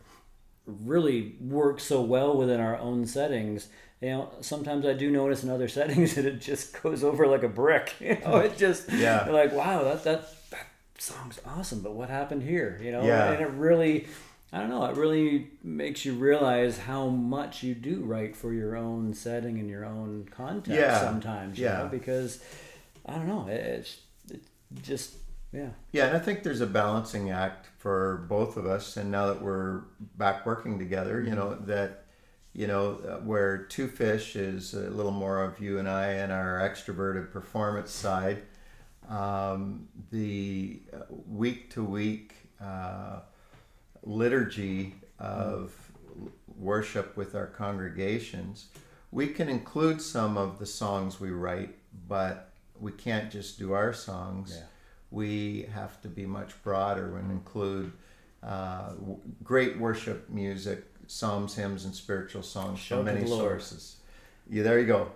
really work so well within our own settings. You know, sometimes I do notice in other settings that it just goes over like a brick. You know, oh, it just Yeah. like wow, that that that song's awesome, but what happened here? You know, Yeah. and it really. I don't know. It really makes you realize how much you do write for your own setting and your own context Yeah, sometimes. Yeah. know, because I don't know. it- It's it just yeah. Yeah, and I think there's a balancing act for both of us. And now that we're back working together, you know, that, you know, uh, where Two Fish is a little more of you and I and our extroverted performance side, um, the week to week liturgy of worship with our congregations, we can include some of the songs we write, but we can't just do our songs. Yeah. We have to be much broader and include uh, w- great worship music, psalms, hymns, and spiritual songs Shout from many the sources. Yeah, there you go.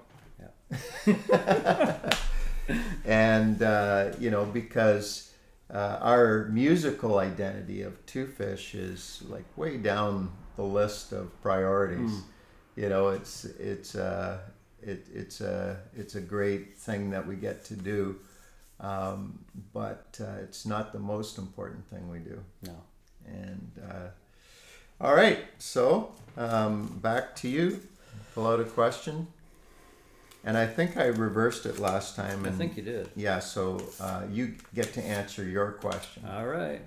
Yeah. and uh, you know because uh, our musical identity of Two Fish is like way down the list of priorities. You know, it's it's uh, it, it's a it's a great thing that we get to do, um, but uh, it's not the most important thing we do. No. And uh, all right, so um, back to you. Pull out a question. And I think I reversed it last time. I think you did. yeah, so uh, you get to answer your question. All right.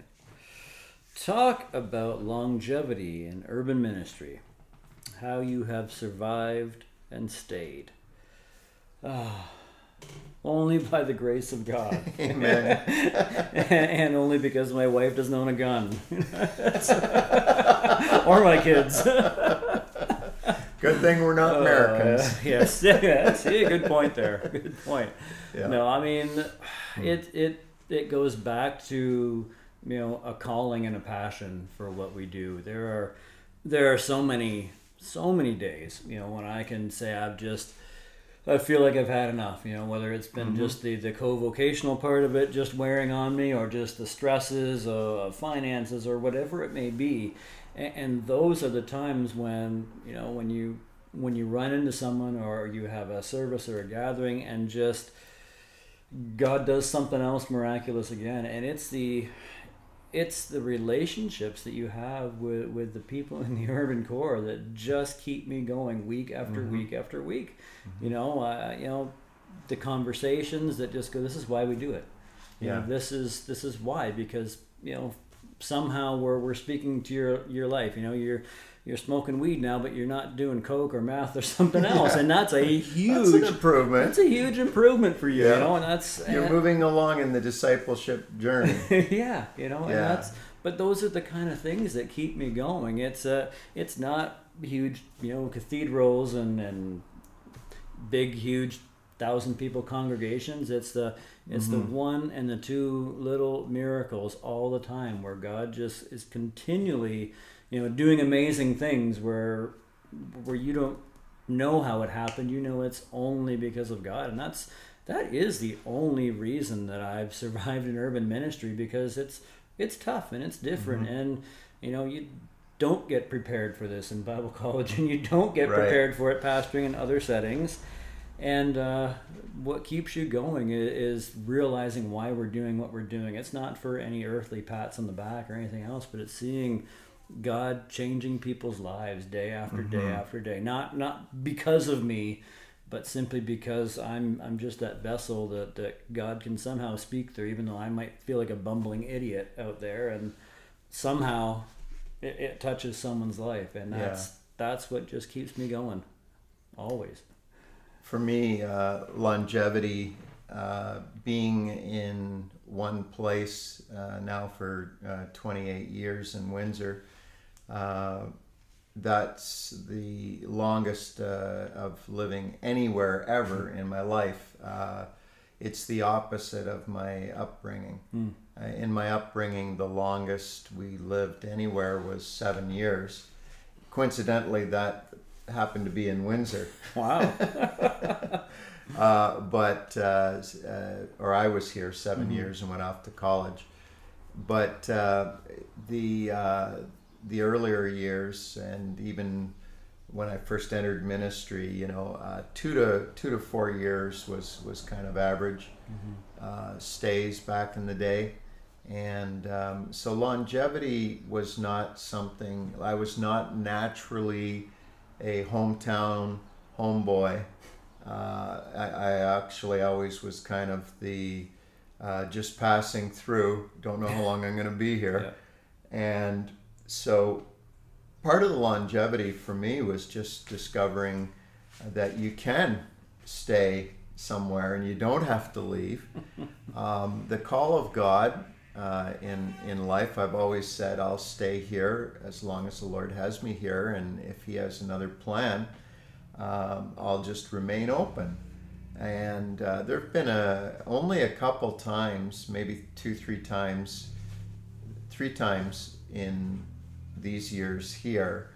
Talk about longevity in urban ministry. How you have survived and stayed. Ah, only by the grace of God. Amen. and only because my wife doesn't own a gun. or my kids. Good thing we're not Americans. Uh, yes, yeah, good point there. Good point. Yeah. No, I mean, it it it goes back to you know a calling and a passion for what we do. There are there are so many so many days you know when I can say I've just I feel like I've had enough. You know whether it's been mm-hmm. just the the co-vocational part of it just wearing on me, or just the stresses of finances, or whatever it may be. And, and those are the times when you know when you when you run into someone or you have a service or a gathering and just God does something else miraculous again and it's the it's the relationships that you have with, with the people in the urban core that just keep me going week after week after week you know uh, you know the conversations that just go this is why we do it You know, Yeah. this is this is why because you know somehow we're we're speaking to your your life. You know, you're you're smoking weed now, but you're not doing coke or meth or something else, and that's a That's huge improvement. that's a huge improvement for you. Yeah. You know, and that's You're and- moving along in the discipleship journey. yeah, you know, and that's but those are the kind of things that keep me going. It's uh it's not huge, you know, cathedrals and and big huge thousand people congregations. It's the it's the one and the two little miracles all the time where God just is continually, you know, doing amazing things where where you don't know how it happened. You know it's only because of God, and that's that is the only reason that I've survived in urban ministry because it's it's tough and it's different, and you know you don't get prepared for this in Bible college, and you don't get Right. prepared for it pastoring in other settings. And uh, what keeps you going i- is realizing why we're doing what we're doing. It's not for any earthly pats on the back or anything else, but it's seeing God changing people's lives day after day after day. Not not because of me, but simply because I'm I'm just that vessel that, that God can somehow speak through, even though I might feel like a bumbling idiot out there, and somehow it, it touches someone's life, and Yeah. that's that's what just keeps me going, always. For me, uh, longevity, uh, being in one place uh, now for uh, 28 years in Windsor, uh, that's the longest uh, of living anywhere ever in my life. Uh, it's the opposite of my upbringing. Uh, in my upbringing, the longest we lived anywhere was seven years. Coincidentally, that happened to be in Windsor. Wow. Uh, but uh, uh, or I was here 7 years and went off to college. But uh, the uh, the earlier years and even when I first entered ministry, you know, uh, two to two to four years was was kind of average uh, stays back in the day. And um, so longevity was not something I was not naturally a hometown homeboy. Uh, I, I actually always was kind of the uh, just passing through. Don't know how long I'm going to be here, and so part of the longevity for me was just discovering that you can stay somewhere and you don't have to leave. um, the call of God uh, in in life, I've always said I'll stay here as long as the Lord has me here, and if He has another plan, um, I'll just remain open. And uh, there have been a only a couple times, maybe two, three times, three times in these years here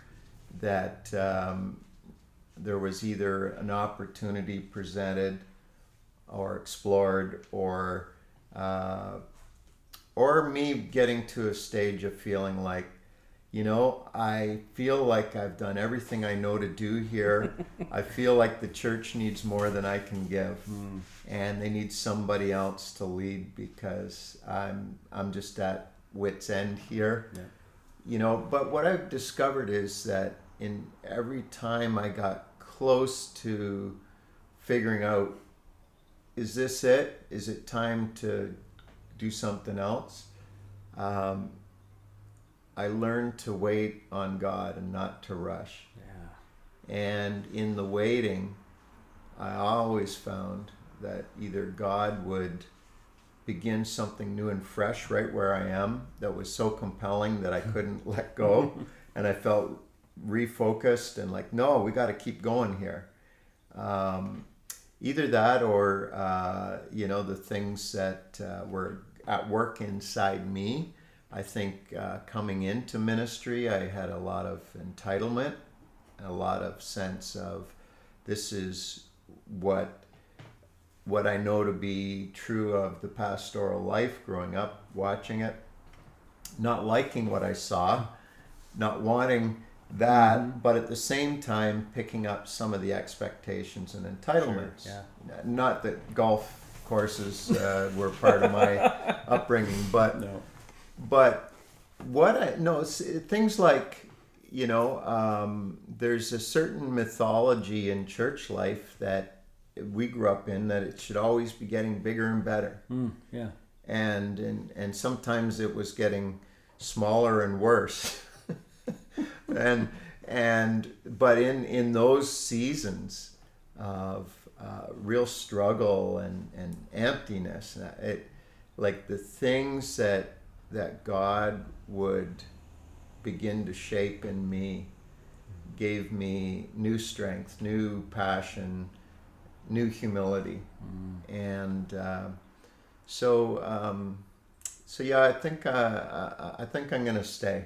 that um, there was either an opportunity presented or explored or uh, or me getting to a stage of feeling like you know i feel like i've done everything i know to do here. I feel like the church needs more than i can give. And they need somebody else to lead because i'm i'm just at wits end here. Yeah. You know but what i've discovered is that in every time i got close to figuring out is this it? Is it time to do something else? Um, i learned to wait on god and not to rush. Yeah. and in the waiting, I always found that either God would begin something new and fresh right where I am that was so compelling that I couldn't let go. And I felt refocused and like, no, we got to keep going here. Um, either that or, uh, you know, the things that uh, were at work inside me. I think uh, coming into ministry, I had a lot of entitlement a lot of sense of this is what what I know to be true of the pastoral life growing up watching it not liking what I saw not wanting that but at the same time picking up some of the expectations and entitlements yeah. not that golf courses uh, were part of my upbringing but No. but what I no things like you know um, there's a certain mythology in church life that we grew up in that it should always be getting bigger and better Mm, yeah. and and and sometimes it was getting smaller and worse. and and but in in those seasons of uh, real struggle and and emptiness, uh, it like the things that that God would begin to shape in me gave me new strength, new passion, new humility, mm. and uh, so um, so yeah, I think uh, I, I think I'm gonna stay.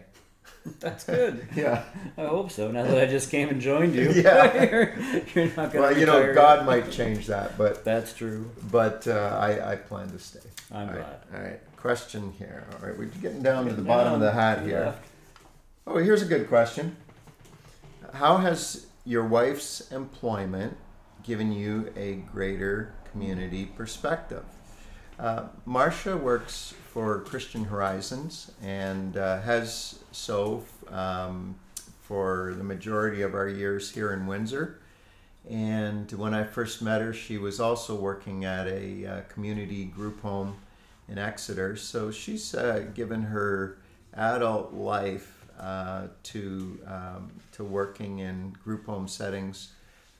That's good. yeah. I hope so. Now that I just came and joined you. Yeah. you're, you're, not going Well, you know, God might change that, but that's true. But uh, I, I plan to stay. I'm All glad. Right. All right. Question here. All right, we're getting down getting to the bottom of the hat here. Left. Oh, here's a good question. How has your wife's employment given you a greater community perspective? Uh, Marcia works for Christian Horizons and uh, has so um, for the majority of our years here in Windsor. And when I first met her, she was also working at a uh, community group home in Exeter. So she's uh, given her adult life uh, to um, to working in group home settings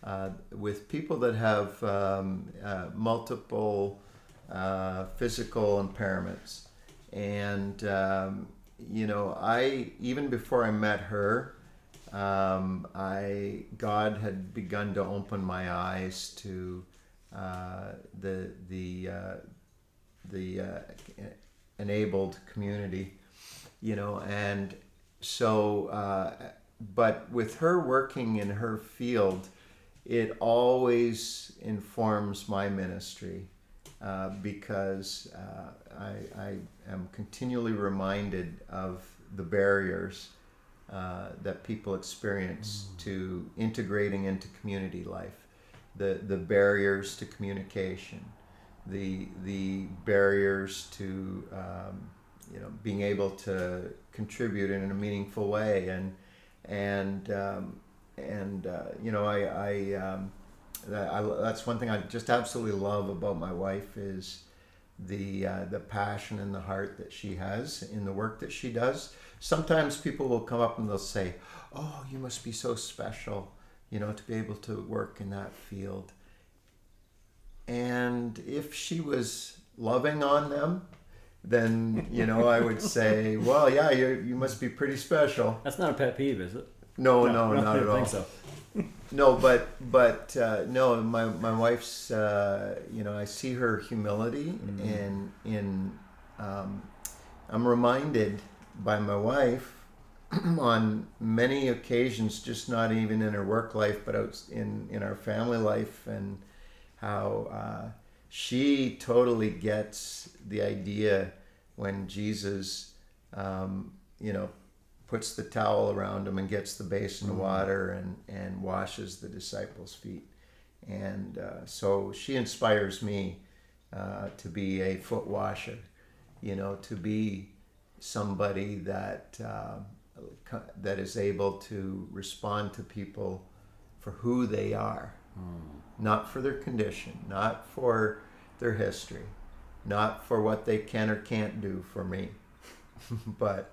uh, with people that have um, uh, multiple uh, physical impairments. And, um, you know, I, even before I met her, um, I, God had begun to open my eyes to uh, the, the, uh, the uh, enabled community, you know, and so, but with her working in her field, it always informs my ministry uh, because uh, I, I, am continually reminded of the barriers uh, that people experience mm. to integrating into community life, the, the barriers to communication, the, the barriers to um, you know, being able to contribute in a meaningful way. And, and, um, and uh, you know, I, I um, I, that's one thing I just absolutely love about my wife is the uh, the passion and the heart that she has in the work that she does. Sometimes people will come up and they'll say, "Oh, you must be so special, you know, to be able to work in that field." And if she was loving on them, then you know I would say, "Well, yeah, you you must be pretty special." That's not a pet peeve, is it? No, no, no not at all. think so no, but but uh, no, my my wife's uh, you know I see her humility mm-hmm. in in um, I'm reminded by my wife on many occasions, just not even in her work life, but out in in our family life, and how uh, she totally gets the idea when Jesus, um, you know, puts the towel around him and gets the basin of mm-hmm. water and, and washes the disciples' feet. And uh, so she inspires me uh, to be a foot washer, you know, to be somebody that uh, that is able to respond to people for who they are, mm. not for their condition, not for their history, not for what they can or can't do for me, but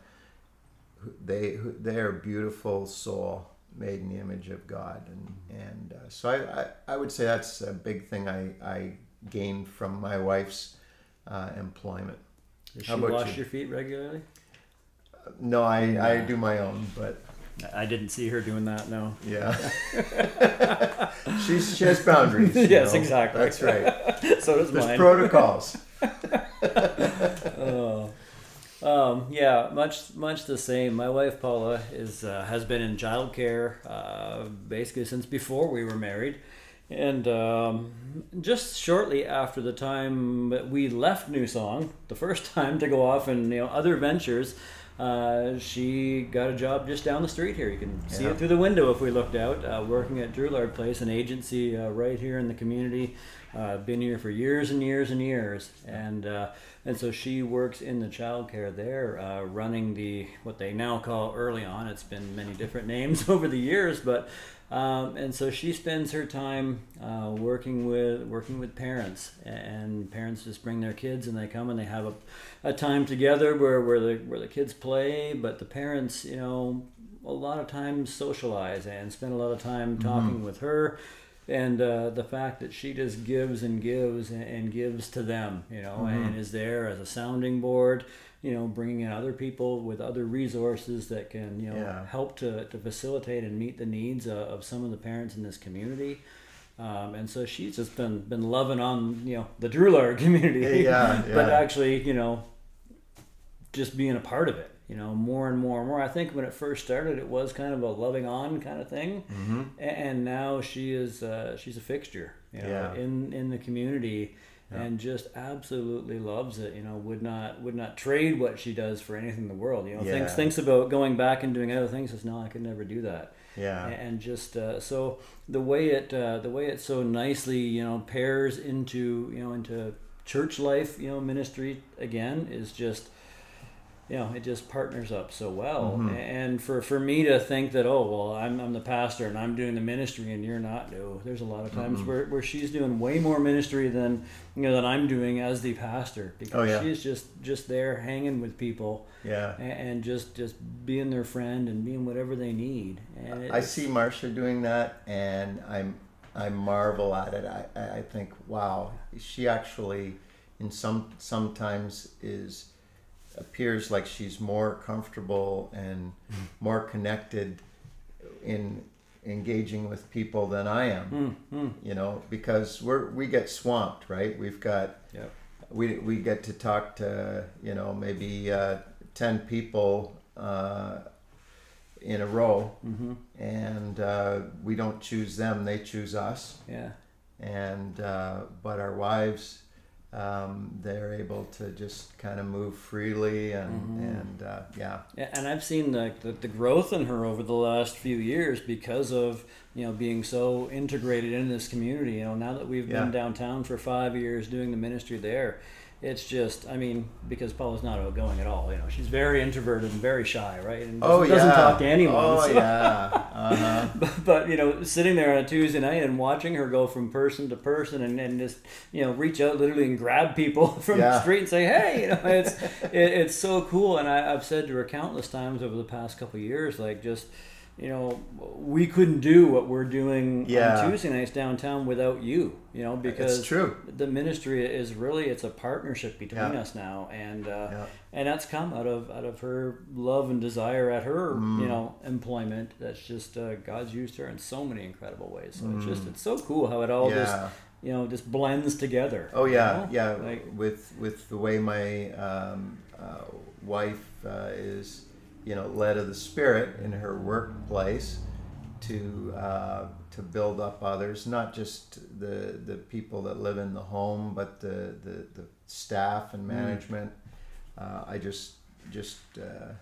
they they are beautiful soul made in the image of God, and and uh, so I, I, I would say that's a big thing I I gained from my wife's uh, employment. Does she wash you? your feet regularly? Uh, no, I I do my own, but. I didn't see her doing that. No. Yeah. She's she has boundaries. yes, know? exactly. That's right. so does There's mine. protocols. oh. Um, yeah, much much the same. My wife Paula is uh, has been in childcare uh, basically since before we were married, and um, just shortly after the time that we left New Song, the first time to go off and you know other ventures, uh, she got a job just down the street here. You can see it through the window if we looked out, uh, working at Drouillard Place, an agency uh, right here in the community. Uh, been here for years and years and years, and uh, and so she works in the childcare there, uh, running the what they now call early on. It's been many different names over the years, but um, and so she spends her time uh, working with working with parents, and parents just bring their kids and they come and they have a, a time together where, where the where the kids play, but the parents, you know, a lot of times socialize and spend a lot of time mm-hmm. talking mm-hmm. with her and uh, the fact that she just gives and gives and, and gives to them, you know, mm-hmm. and is there as a sounding board, you know, bringing in other people with other resources that can, you know, yeah. help to, to facilitate and meet the needs of, of some of the parents in this community. Um, and so she's just been been loving on you know the Drouillard community, yeah, yeah. but actually you know just being a part of it you know, more and more and more. I think when it first started, it was kind of a loving on kind of thing, mm-hmm. and now she is uh, she's a fixture, you know, yeah. in in the community, yeah. and just absolutely loves it. You know, would not would not trade what she does for anything in the world. You know, yeah. thinks thinks about going back and doing other things. Says no, I could never do that. Yeah, and just uh, so the way it uh, the way it so nicely you know pairs into you know into church life you know ministry again is just you know, it just partners up so well. Mm-hmm. And for, for me to think that, oh, well, I'm, I'm the pastor and I'm doing the ministry and you're not, no, there's a lot of times mm-hmm. where, where she's doing way more ministry than, you know, than I'm doing as the pastor because oh, yeah. she's just, just there hanging with people. Yeah. And, and, just, just being their friend and being whatever they need. And I see Marcia doing that and I'm, I marvel at it. I, I think, wow, she actually in some, sometimes is, appears like she's more comfortable and more connected in engaging with people than I am. Mm-hmm. You know, because we're we get swamped, right? We've got yeah. we we get to talk to you know maybe uh, ten people uh, in a row, mm-hmm. and uh, we don't choose them; they choose us. Yeah. And uh, but our wives um, they're able to just kind of move freely and mm-hmm. and uh, yeah. And I've seen the, the, the growth in her over the last few years because of you know being so integrated in this community. You know, now that we've yeah. been downtown for five years doing the ministry there, it's just I mean because Paula's not outgoing at all. You know, she's very introverted and very shy, right? And doesn't, oh, yeah. doesn't talk to anyone. Oh so. yeah. Uh-huh. but, but, you know, sitting there on a Tuesday night and watching her go from person to person and, and just you know reach out literally and grab people from yeah. the street and say, hey, you know, it's it, it's so cool. And I, I've said to her countless times over the past couple years, like just you know, we couldn't do what we're doing yeah. on Tuesday nights downtown without you. You know, because it's true. The ministry is really it's a partnership between yeah. us now, and uh, yeah. and that's come out of out of her love and desire at her mm. you know employment. That's just uh, God's used her in so many incredible ways. So mm. it's just mm. it's so cool how it all just you know just blends together. Oh yeah, you know? yeah. Like, with with the way my um, uh, wife uh, is you know, led of the Spirit in her workplace to uh, to build up others, not just the the people that live in the home, but the the, the staff and mm. management. Mm. Uh, I just just uh,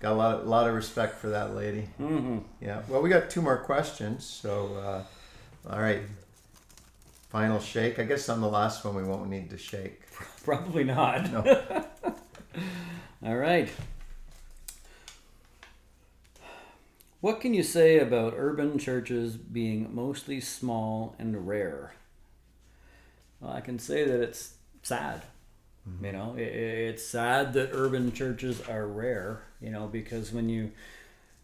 got a lot of, lot of respect for that lady. Mm-hmm. Yeah. Well, we got two more questions, so uh, all right. Final shake. I guess on the last one we won't need to shake. Probably not. No. all right. What can you say about urban churches being mostly small and rare? Well, I can say that it's sad. Mm-hmm. You know, it, it's sad that urban churches are rare. You know, because when you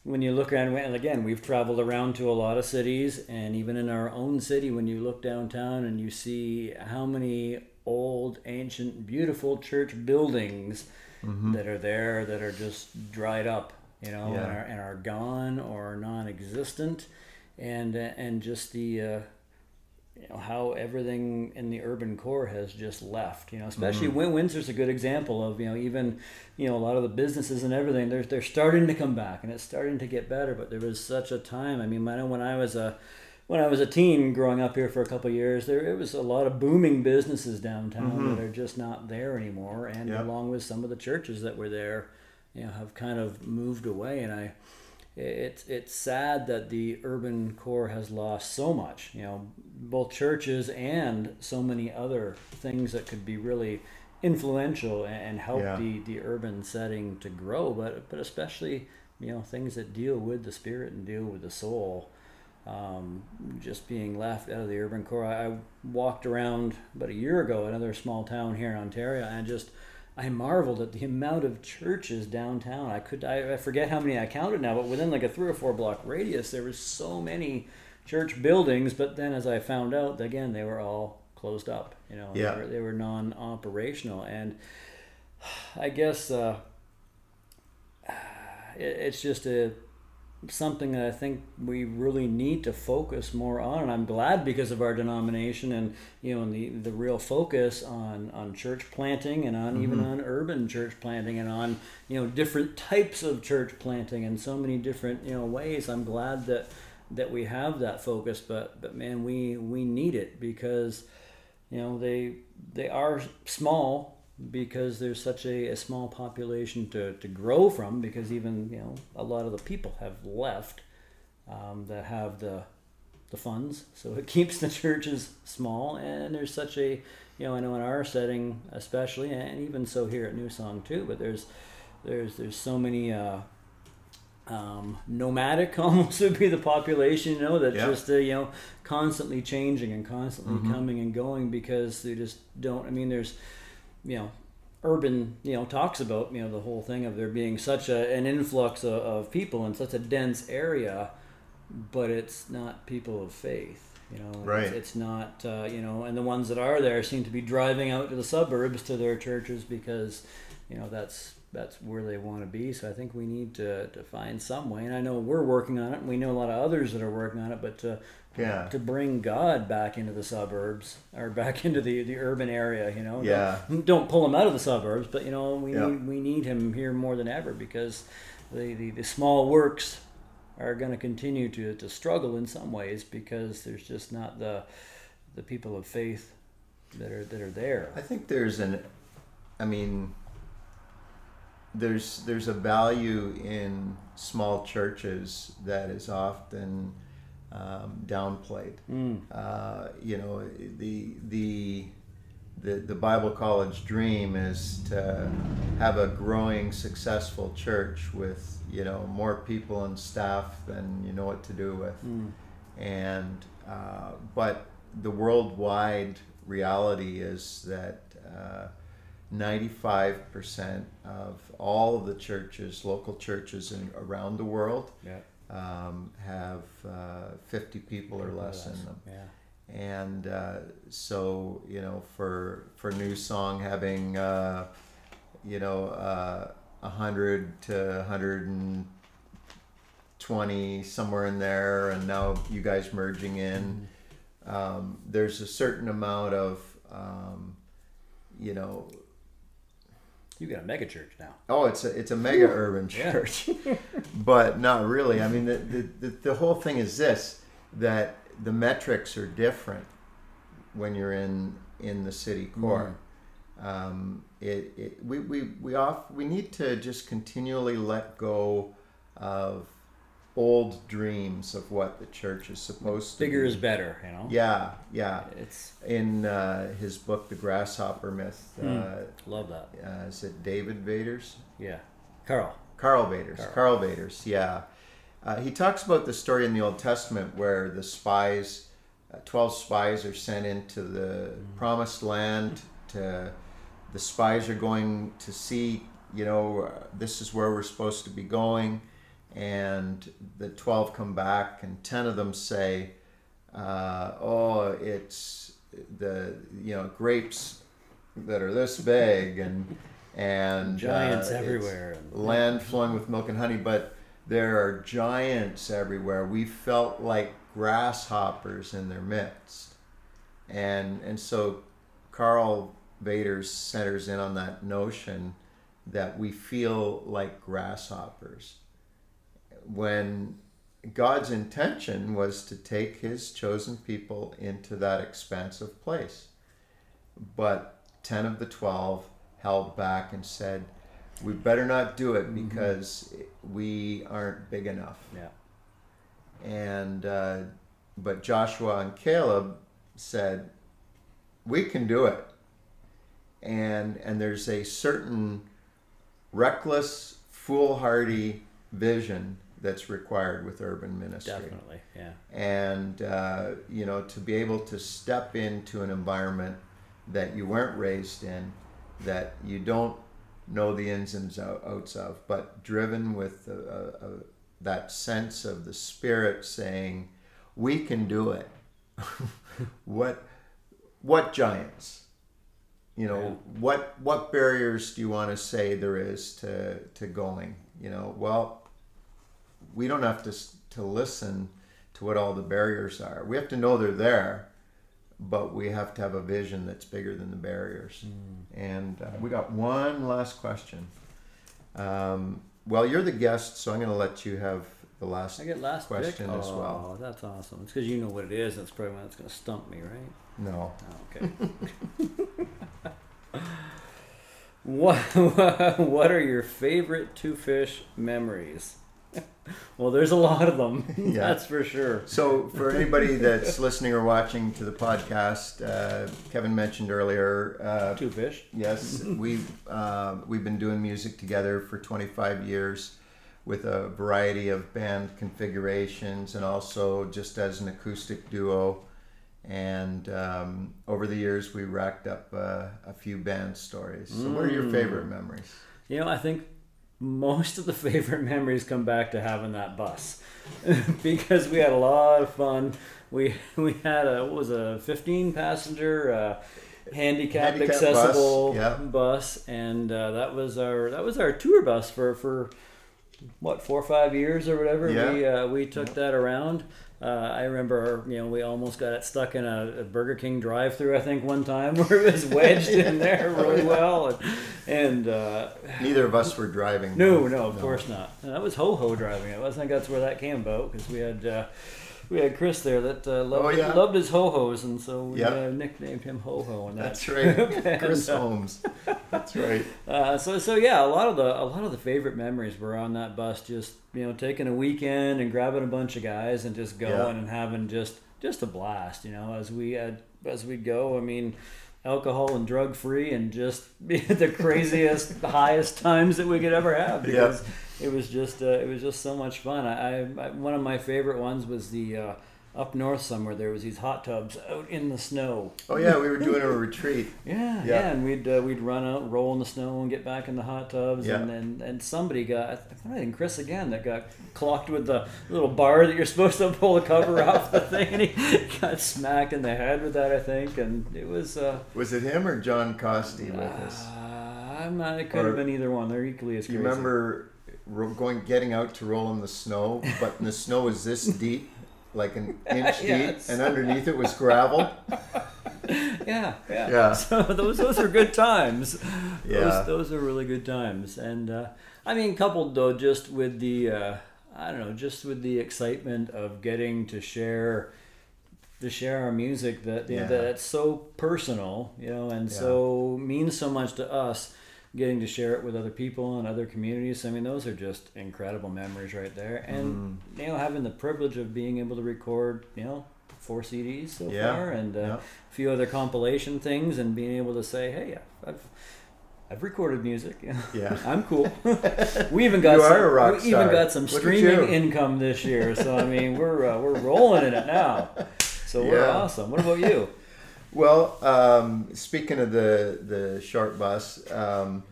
when you look around, and again, we've traveled around to a lot of cities, and even in our own city, when you look downtown and you see how many old, ancient, beautiful church buildings mm-hmm. that are there that are just dried up you know, yeah. and, are, and, are, gone or non-existent, and and just the uh, you know how everything in the urban core has just left. You know, especially mm-hmm. Windsor's a good example of you know even you know a lot of the businesses and everything they're they're starting to come back and it's starting to get better. But there was such a time. I mean, I know when I was a when I was a teen growing up here for a couple years, there it was a lot of booming businesses downtown mm-hmm. that are just not there anymore, and yep. along with some of the churches that were there you know have kind of moved away and I it's it's sad that the urban core has lost so much. You know, both churches and so many other things that could be really influential and help yeah. the, the urban setting to grow, but but especially you know things that deal with the spirit and deal with the soul. Um, just being left out of the urban core. I, I walked around about a year ago, another small town here in Ontario, and just I marveled at the amount of churches downtown. I could I, I forget how many I counted now, but within like a three or four block radius, there was so many church buildings. But then, as I found out, again, they were all closed up. You know, yeah. they, were, they were non-operational, and I guess uh, it, it's just a something that I think we really need to focus more on. And I'm glad because of our denomination and you know and the, the real focus on on church planting and on mm-hmm. even on urban church planting and on you know different types of church planting in so many different you know ways. I'm glad that that we have that focus, but but man, we we need it because you know they they are small because there's such a, a small population to, to grow from because even you know a lot of the people have left um, that have the the funds so it keeps the churches small and there's such a you know I know in our setting especially and even so here at New Song too but there's there's there's so many uh, um, nomadic almost would be the population you know that's just uh, you know constantly changing and constantly mm-hmm. coming and going because they just don't I mean there's you know urban you know talks about you know the whole thing of there being such a, an influx of, of people in such a dense area but it's not people of faith you know? Right. it's, it's not uh, you know and the ones that are there seem to be driving out to the suburbs to their churches because you know that's that's where they want to be. So i think we need to, to find some way. And i know we're working on it and we know a lot of others that are working on it but to yeah. to bring God back into the suburbs or back into the, the urban area, you know. Yeah. Don't, don't pull him out of the suburbs, but you know, we yeah. need we need him here more than ever because the, the, the small works are going to continue to, to struggle in some ways because there's just not the the people of faith that are that are there. I think there's an I mean there's there's a value in small churches that is often um, downplayed. Mm. Uh, you know, the the the, the Bible college dream is to have a growing, successful church with you know more people and staff than you know what to do with, mm. and uh, but the worldwide reality is that. Uh, 95% of all of the churches, local churches in, around the world, yeah um, have uh, 50 people or less, in them. Yeah. And uh, so, you know, for for New Song having, uh, you know, uh, 100 to 120, somewhere in there, and now you guys merging in, mm-hmm. um, there's a certain amount of, um, you know, you got a mega church now. Oh, it's a it's a mega urban church, but not really. I mean, the, the, the whole thing is this: that the metrics are different when you're in in the city core. Mm. Um, it, it we we we off we need to just continually let go of old dreams of what the church is supposed to bigger is better you know? Yeah yeah. It's in uh, his book the grasshopper myth mm, uh, love that. uh, is it david Vaters? Yeah. Karl. Karl Vaters Karl, Karl Vaters yeah. Uh, he talks about the story in the old testament where the spies uh, 12 spies are sent into the mm. promised land to the spies are going to see you know uh, this is where we're supposed to be going and the 12 come back and 10 of them say uh, oh it's the you know grapes that are this big and and giants uh, everywhere land flowing with milk and honey but there are giants everywhere. We felt like grasshoppers in their midst. And and so Karl Vaters centers in on that notion that we feel like grasshoppers when God's intention was to take his chosen people into that expansive place. But 10 of the 12 held back and said, We better not do it because we aren't big enough. Yeah. And uh, but Joshua and Caleb said, "We can do it." And and there's a certain reckless, foolhardy vision that's required with urban ministry. Definitely. Yeah. And uh, you know, to be able to step into an environment that you weren't raised in, that you don't know the ins and outs of, but driven with a, a, a, that sense of the Spirit saying, "We can do it." what what giants? You know, Yeah. what what barriers do you want to say there is to to going? You know, well, we don't have to to listen to what all the barriers are. We have to know they're there, but we have to have a vision that's bigger than the barriers. And uh, we got one last question. Um, well, you're the guest, so I'm going to let you have the last I get last question pick? as well. Oh, that's awesome. It's because you know what it is. That's probably it's going to stump me, right? No. Oh, okay. what What are your favorite two fish memories? well, there's a lot of them. Yeah. That's for sure. So, for anybody that's listening or watching to the podcast, uh, Kevin mentioned earlier. Uh, Two fish. Yes, we've uh, we've been doing music together for 25 years, with a variety of band configurations, and also just as an acoustic duo. And um, over the years, we racked up uh, a few band stories. So, what are your favorite memories? You know, I think most of the favorite memories come back to having that bus because we had a lot of fun. We we had a what was a 15 passenger uh, handicapped Handicap bus, accessible yeah. bus, and uh, that was our that was our tour bus for for what four or five years or whatever. Yeah. We uh, we took that around. Uh, I remember, you know, we almost got it stuck in a, a Burger King drive-through. I think one time where it was wedged in there really well, and, and uh, Neither of us were driving. no, no, of course not. And that was Ho Ho driving. I think that's where that came about because we had uh, we had Chris there that uh, loved, Oh, yeah. loved his ho hos, and so we Yep. uh, nicknamed him Ho Ho. And that. That's right, Chris And, uh, Holmes. That's right. Uh, so so yeah, a lot of the a lot of the favorite memories were on that bus. Just you know, taking a weekend and grabbing a bunch of guys and just going Yeah. and having just just a blast. You know, as we had as we go. I mean. Alcohol and drug free, and just the craziest, highest times that we could ever have because it was just uh, it was just so much fun. I, I one of my favorite ones was the uh, up north somewhere. There was these hot tubs out in the snow. Oh yeah, we were doing a retreat. Yeah, Yeah. yeah, and we'd uh, we'd run out, roll in the snow, and get back in the hot tubs. Yeah. And then and somebody got I think Chris again that got clocked with the little bar that you're supposed to pull the cover off the thing, and he got smacked in the head with that I think, and it was. Uh, Was it him or John Costi with us? uh, I'm not. It could Or- have been either one. They're equally as You crazy. remember ro- going, getting out to roll in the snow, but the snow was this deep, like an inch Yes. deep, and underneath it was gravel. Yeah, yeah. Yeah. So those those are good times. Yeah. Those those are really good times, and uh, I mean, coupled though, just with the uh, I don't know, just with the excitement of getting to share to share our music that you know, Yeah. that's so personal, you know, and so means so much to us. Getting to share it with other people and other communities. I mean, those are just incredible memories right there. And Mm-hmm. you know, having the privilege of being able to record, you know, four CDs so Yeah, far, and uh, yeah. a few other compilation things, and being able to say, "Hey, I've I've recorded music. Yeah. I'm cool." we even got You some, are a rock we even got some Look streaming income this year. So I mean, we're uh, we're rolling in it now. So we're awesome. What about you? Well, um, speaking of the the short bus, um,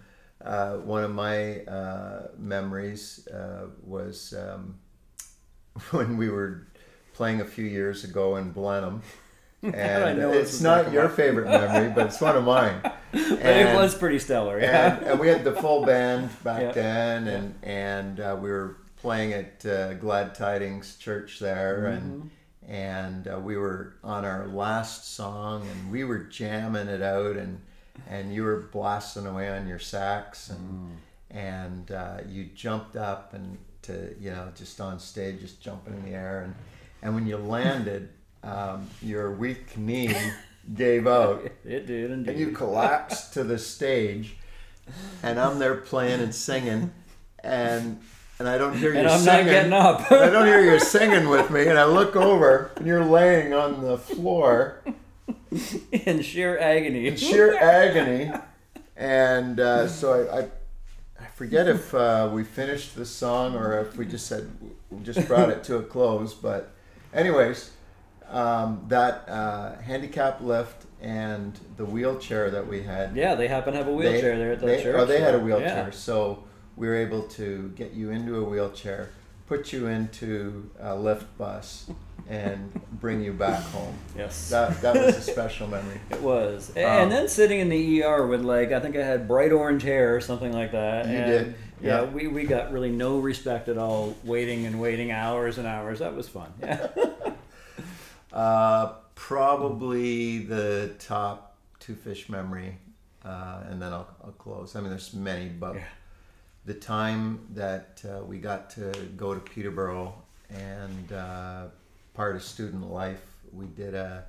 uh, one of my uh, memories uh, was um, when we were playing a few years ago in Blenheim. And know it's not your favorite memory, but it's one of mine. But it was pretty stellar. Yeah. and, and we had the full band back Yeah. then, and and uh, we were playing at uh, Glad Tidings Church there, and and uh, we were on our last song, and we were jamming it out, and and you were blasting away on your sax, and and uh, you jumped up and to you know just on stage, just jumping in the air, and and when you landed, um, your weak knee gave out. It did indeed. and you collapsed to the stage and I'm there playing and singing, and and I don't hear you And I'm singing. not getting up. I don't hear you singing with me, and I look over, and you're laying on the floor in sheer agony. in sheer agony. And uh, so I, I, I forget if uh, we finished the song or if we just said we just brought it to a close. But, anyways, um, that uh, handicap lift and the wheelchair that we had. Yeah, they happen to have a they- wheelchair there at the they, church. Oh, they had a wheelchair. yeah. So we were able to get you into a wheelchair, put you into a lift bus, and bring you back home. Yes. That, that was a special memory. It was, Um, and then sitting in the ER with like I think I had bright orange hair or something like that. You and, did, Yeah, yeah. we, we got really no respect at all, waiting and waiting hours and hours. That was fun. Yeah. Uh, probably the top two fish memory, uh, and then I'll, I'll close. I mean, there's many, but Yeah. The time that uh, we got to go to Peterborough and uh, part of student life, we did a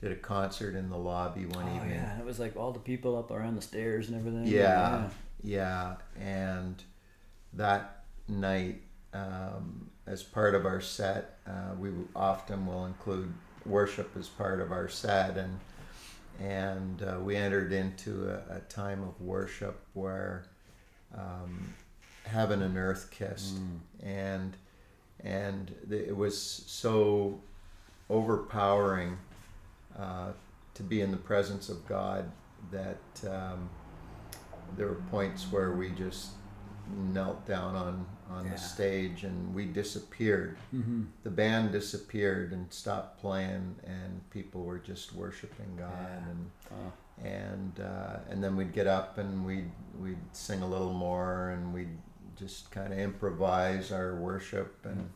did a concert in the lobby one oh evening. yeah, it was like all the people up around the stairs and everything. Yeah, yeah, and that night, um, as part of our set, uh, we often will include worship as part of our set, and and uh, we entered into a, a time of worship where um, heaven and earth kissed, and and it was so overpowering uh, to be in the presence of God that um, there were points where we just knelt down on on Yeah. the stage and we disappeared. Mm-hmm. The band disappeared and stopped playing, and people were just worshiping God Yeah. and Oh, and uh, and then we'd get up and we'd we'd sing a little more and we'd just kind of improvise our worship and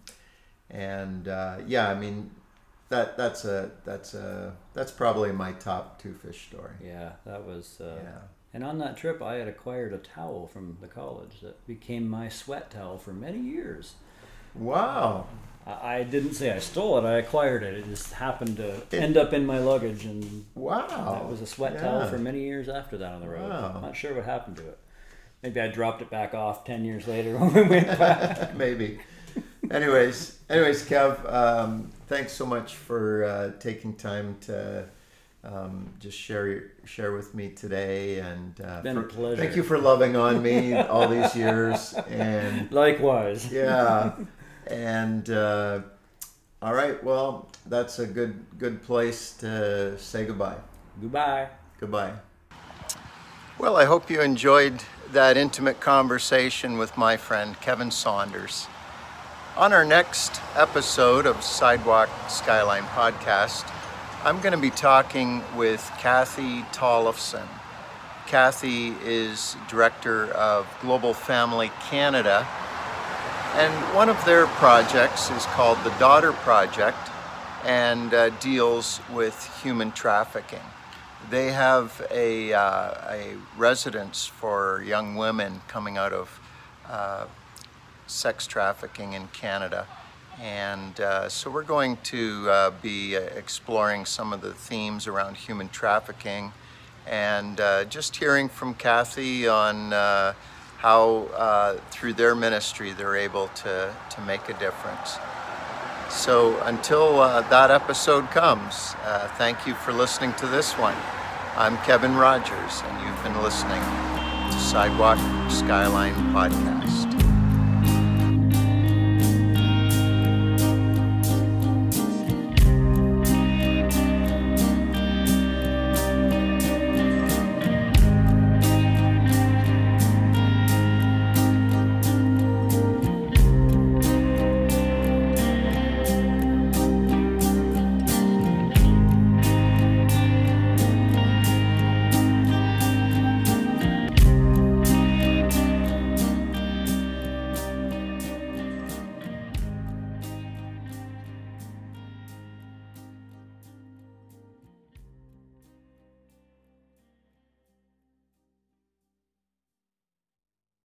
and uh, yeah I mean that that's a that's a that's probably my top two fish story yeah, that was. Uh, yeah And on that trip, I had acquired a towel from the college that became my sweat towel for many years. wow I, didn't say I stole it; I acquired it. It just happened to end up in my luggage, and wow That was a sweat towel for many years after that on the road. Wow. I'm not sure what happened to it. Maybe I dropped it back off ten years later when we went back. maybe anyways anyways Kev um, thanks so much for uh, taking time to um, just share share with me today and uh, Been a for- pleasure. thank you for loving on me all these years and Likewise. yeah and uh, all right well that's a good good place to say goodbye Goodbye. Goodbye. Well, I hope you enjoyed that intimate conversation with my friend Kevin Saunders. On our next episode of Sidewalk Skyline Podcast, I'm going to be talking with Kathy Tollefson. Kathy is director of Global Family Canada, and one of their projects is called the Daughter Project and uh, deals with human trafficking. They have a, uh, a residence for young women coming out of uh, sex trafficking in Canada. And uh, so we're going to uh, be uh, exploring some of the themes around human trafficking and just hearing from Kathy on how, uh, through their ministry, they're able to, to make a difference. So until uh, that episode comes, uh, thank you for listening to this one. I'm Kevin Rogers, and you've been listening to Sidewalk Skyline Podcast.